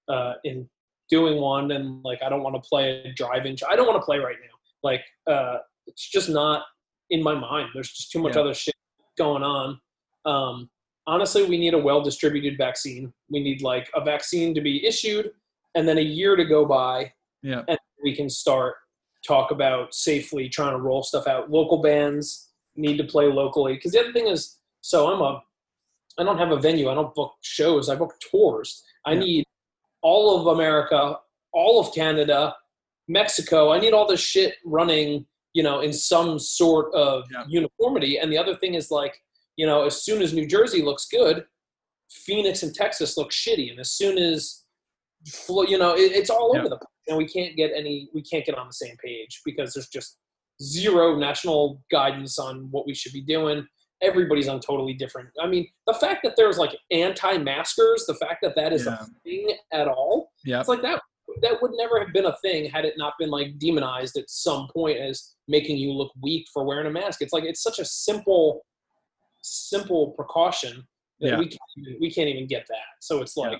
[SPEAKER 3] uh, in doing one, and like, I don't want to play a drive-in. I don't want to play right now. Like, uh, it's just not in my mind. There's just too much yeah. other shit going on. Um, honestly, we need a well distributed vaccine. We need like a vaccine to be issued and then a year to go by.
[SPEAKER 2] Yeah.
[SPEAKER 3] And we can start talk about safely trying to roll stuff out. Local bands need to play locally. Because the other thing is, so I'm a, I don't have a venue. I don't book shows. I book tours. I yeah. need all of America, all of Canada, Mexico. I need all this shit running, you know, in some sort of yeah. uniformity. And the other thing is like, you know, as soon as New Jersey looks good, Phoenix and Texas look shitty, and as soon as you know, it, it's all over the place, and we can't get any, we can't get on the same page because there's just zero national guidance on what we should be doing. Everybody's on totally different. I mean, the fact that there's like anti-maskers, the fact that that is yeah. a thing at all,
[SPEAKER 2] yeah,
[SPEAKER 3] it's like that. That would never have been a thing had it not been like demonized at some point as making you look weak for wearing a mask. It's like it's such a simple simple precaution that yeah. we can't even, we can't even get that. So it's like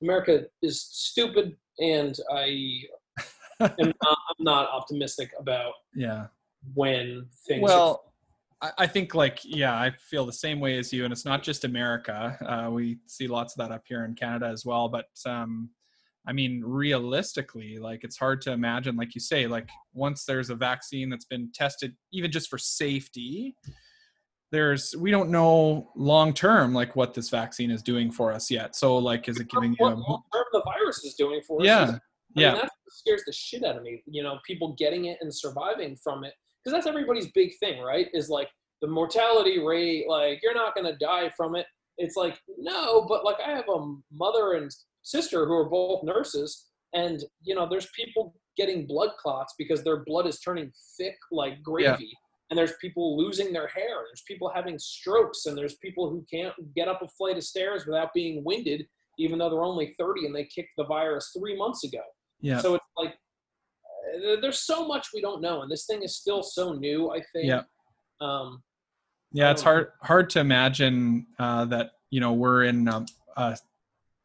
[SPEAKER 3] yeah. America is stupid, and I am not, I'm not optimistic about
[SPEAKER 2] yeah
[SPEAKER 3] when things.
[SPEAKER 2] Well. I think like yeah, I feel the same way as you, and it's not just America. Uh, we see lots of that up here in Canada as well. But um, I mean, realistically, like it's hard to imagine, like you say, like once there's a vaccine that's been tested, even just for safety, there's we don't know long term like what this vaccine is doing for us yet. So like, is it giving
[SPEAKER 3] you? long term the virus is doing for us?
[SPEAKER 2] Yeah,
[SPEAKER 3] is,
[SPEAKER 2] I yeah.
[SPEAKER 3] That scares the shit out of me. You know, people getting it and surviving from it because that's everybody's big thing, right? Is like the mortality rate. Like you're not gonna die from it. It's like no, but like I have a mother and sister who are both nurses, and you know, there's people getting blood clots because their blood is turning thick like gravy. Yeah and there's people losing their hair there's people having strokes and there's people who can't get up a flight of stairs without being winded even though they're only 30 and they kicked the virus three months ago.
[SPEAKER 2] Yeah.
[SPEAKER 3] So it's like uh, there's so much we don't know and this thing is still so new i think.
[SPEAKER 2] Yeah.
[SPEAKER 3] Um
[SPEAKER 2] yeah it's hard hard to imagine uh, that you know we're in a, a,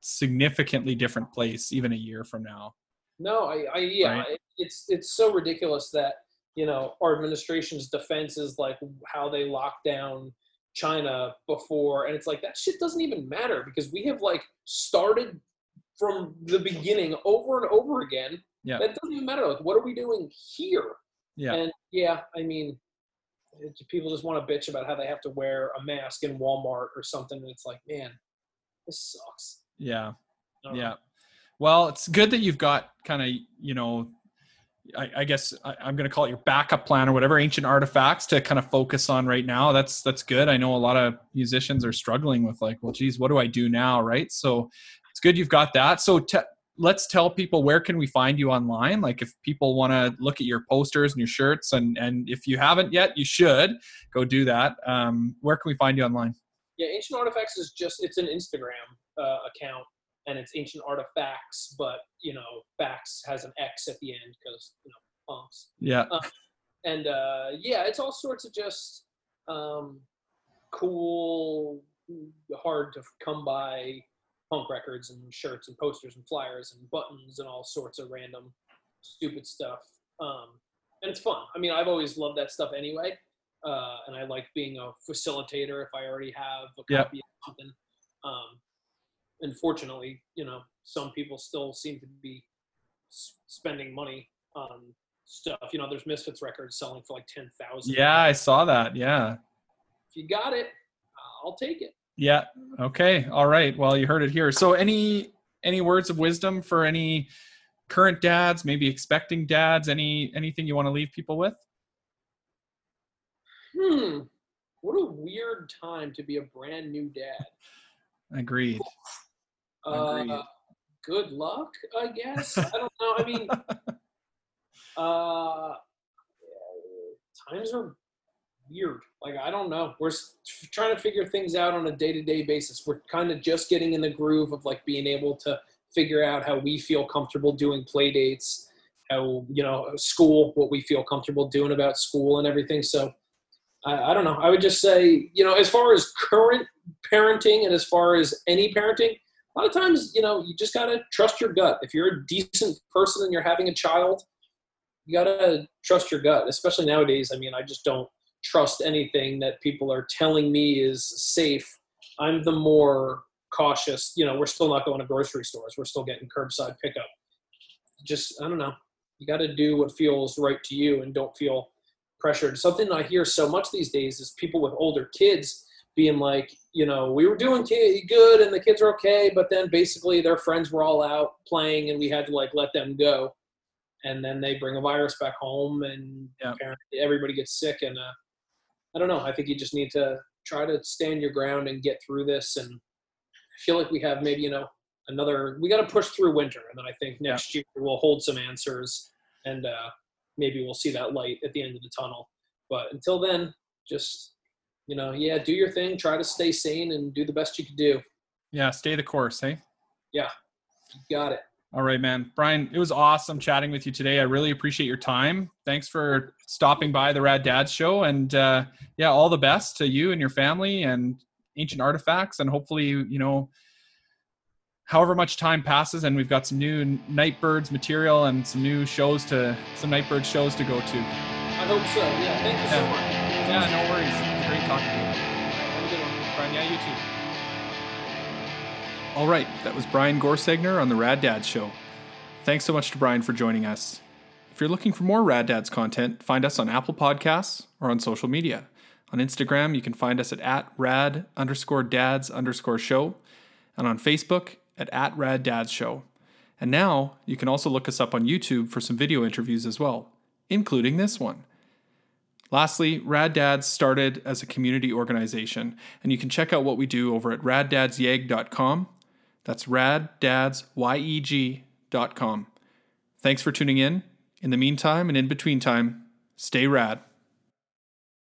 [SPEAKER 2] significantly different place even a year from now.
[SPEAKER 3] No i, I yeah right? it's it's so ridiculous that you know, our administration's defense is like how they locked down China before. And it's like, that shit doesn't even matter because we have like started from the beginning over and over again.
[SPEAKER 2] Yeah.
[SPEAKER 3] That doesn't even matter. Like, what are we doing here?
[SPEAKER 2] Yeah.
[SPEAKER 3] And yeah, I mean, people just want to bitch about how they have to wear a mask in Walmart or something. And it's like, man, this sucks.
[SPEAKER 2] Yeah. Yeah. Know. Well, it's good that you've got kind of, you know, I, I guess I, am going to call it your backup plan or whatever ancient artifax to kind of focus on right now. That's that's good. I know a lot of musicians are struggling with like, well, geez, what do I do now, right? So it's good you've got that. So te- let's tell people where can we find you online. Like if people want to look at your posters and your shirts, and and if you haven't yet, you should go do that. Um, where can we find you online?
[SPEAKER 3] Yeah, Ancient Artifax is just it's an Instagram uh, account and it's ancient artifax, but you know, facts has an X at the end because you know, punks.
[SPEAKER 2] Yeah.
[SPEAKER 3] Uh, and uh, yeah, it's all sorts of just um, cool, hard to come by punk records and shirts and posters and flyers and buttons and all sorts of random stupid stuff. Um, and it's fun. I mean, I've always loved that stuff anyway. uh, and I like being a facilitator if I already have a
[SPEAKER 2] Yep.
[SPEAKER 3] copy of something. Um, unfortunately, you know, some people still seem to be spending money on stuff. You know, there's Misfits records selling for like ten thousand.
[SPEAKER 2] Yeah, I saw that. Yeah.
[SPEAKER 3] If you got it, I'll take it.
[SPEAKER 2] Yeah. Okay. All right. Well, you heard it here. So any any words of wisdom for any current dads, maybe expecting dads, any anything you want to leave people with?
[SPEAKER 3] Hmm. What a weird time to be a brand new dad.
[SPEAKER 2] Agreed.
[SPEAKER 3] Uh, good luck, I guess. I don't know. I mean, uh, times are weird. Like I don't know. We're trying to figure things out on a day-to-day basis. We're kind of just getting in the groove of like being able to figure out how we feel comfortable doing play dates, how you know school, what we feel comfortable doing about school and everything. So I, I don't know. I would just say, you know, as far as current parenting and as far as any parenting, a lot of times, you know, you just gotta trust your gut. If you're a decent person and you're having a child, you gotta trust your gut. Especially nowadays. I mean, I just don't trust anything that people are telling me is safe. I'm the more cautious. You know, we're still not going to grocery stores. We're still getting curbside pickup. Just I don't know. You got to do what feels right to you and don't feel pressured. Something I hear so much these days is people with older kids being like, you know, we were doing good and the kids are okay, but then basically their friends were all out playing and we had to like let them go. And then they bring a virus back home and
[SPEAKER 2] Yeah.
[SPEAKER 3] everybody gets sick. And uh, I don't know. I think you just need to try to stand your ground and get through this. And I feel like we have maybe, you know, another, we got to push through winter. And then I think
[SPEAKER 2] Yeah.
[SPEAKER 3] next year we'll hold some answers and uh, maybe we'll see that light at the end of the tunnel. But until then, just you know, yeah, do your thing. Try to stay sane and do the best you can do.
[SPEAKER 2] Yeah, stay the course, hey?
[SPEAKER 3] You got it.
[SPEAKER 2] All right, man. Brian, it was awesome chatting with you today. I really appreciate your time. Thanks for stopping by the Rad Dads show. And uh, yeah, all the best to you and your family and Ancient Artifax. And hopefully, you know, however much time passes and we've got some new Night Birds material and some new shows to, some Night Bird shows to go to.
[SPEAKER 3] I hope so. Yeah. Thank you so much.
[SPEAKER 2] Yeah, no worries. Great talking to you.
[SPEAKER 3] Have a good one.
[SPEAKER 2] Brian, yeah, you too. All right, that was Brian Gorsegner on the Rad Dads Show. Thanks so much to Brian for joining us. If you're looking for more Rad Dads content, find us on Apple Podcasts or on social media. On Instagram, you can find us at, at rad underscore dads underscore show, and on Facebook at, at rad dads show. And now you can also look us up on YouTube for some video interviews as well, including this one. Lastly, Rad Dads started as a community organization, and you can check out what we do over at raddadsYeg.com. That's raddadsYeg.com. Thanks for tuning in. In the meantime and in between time, stay rad.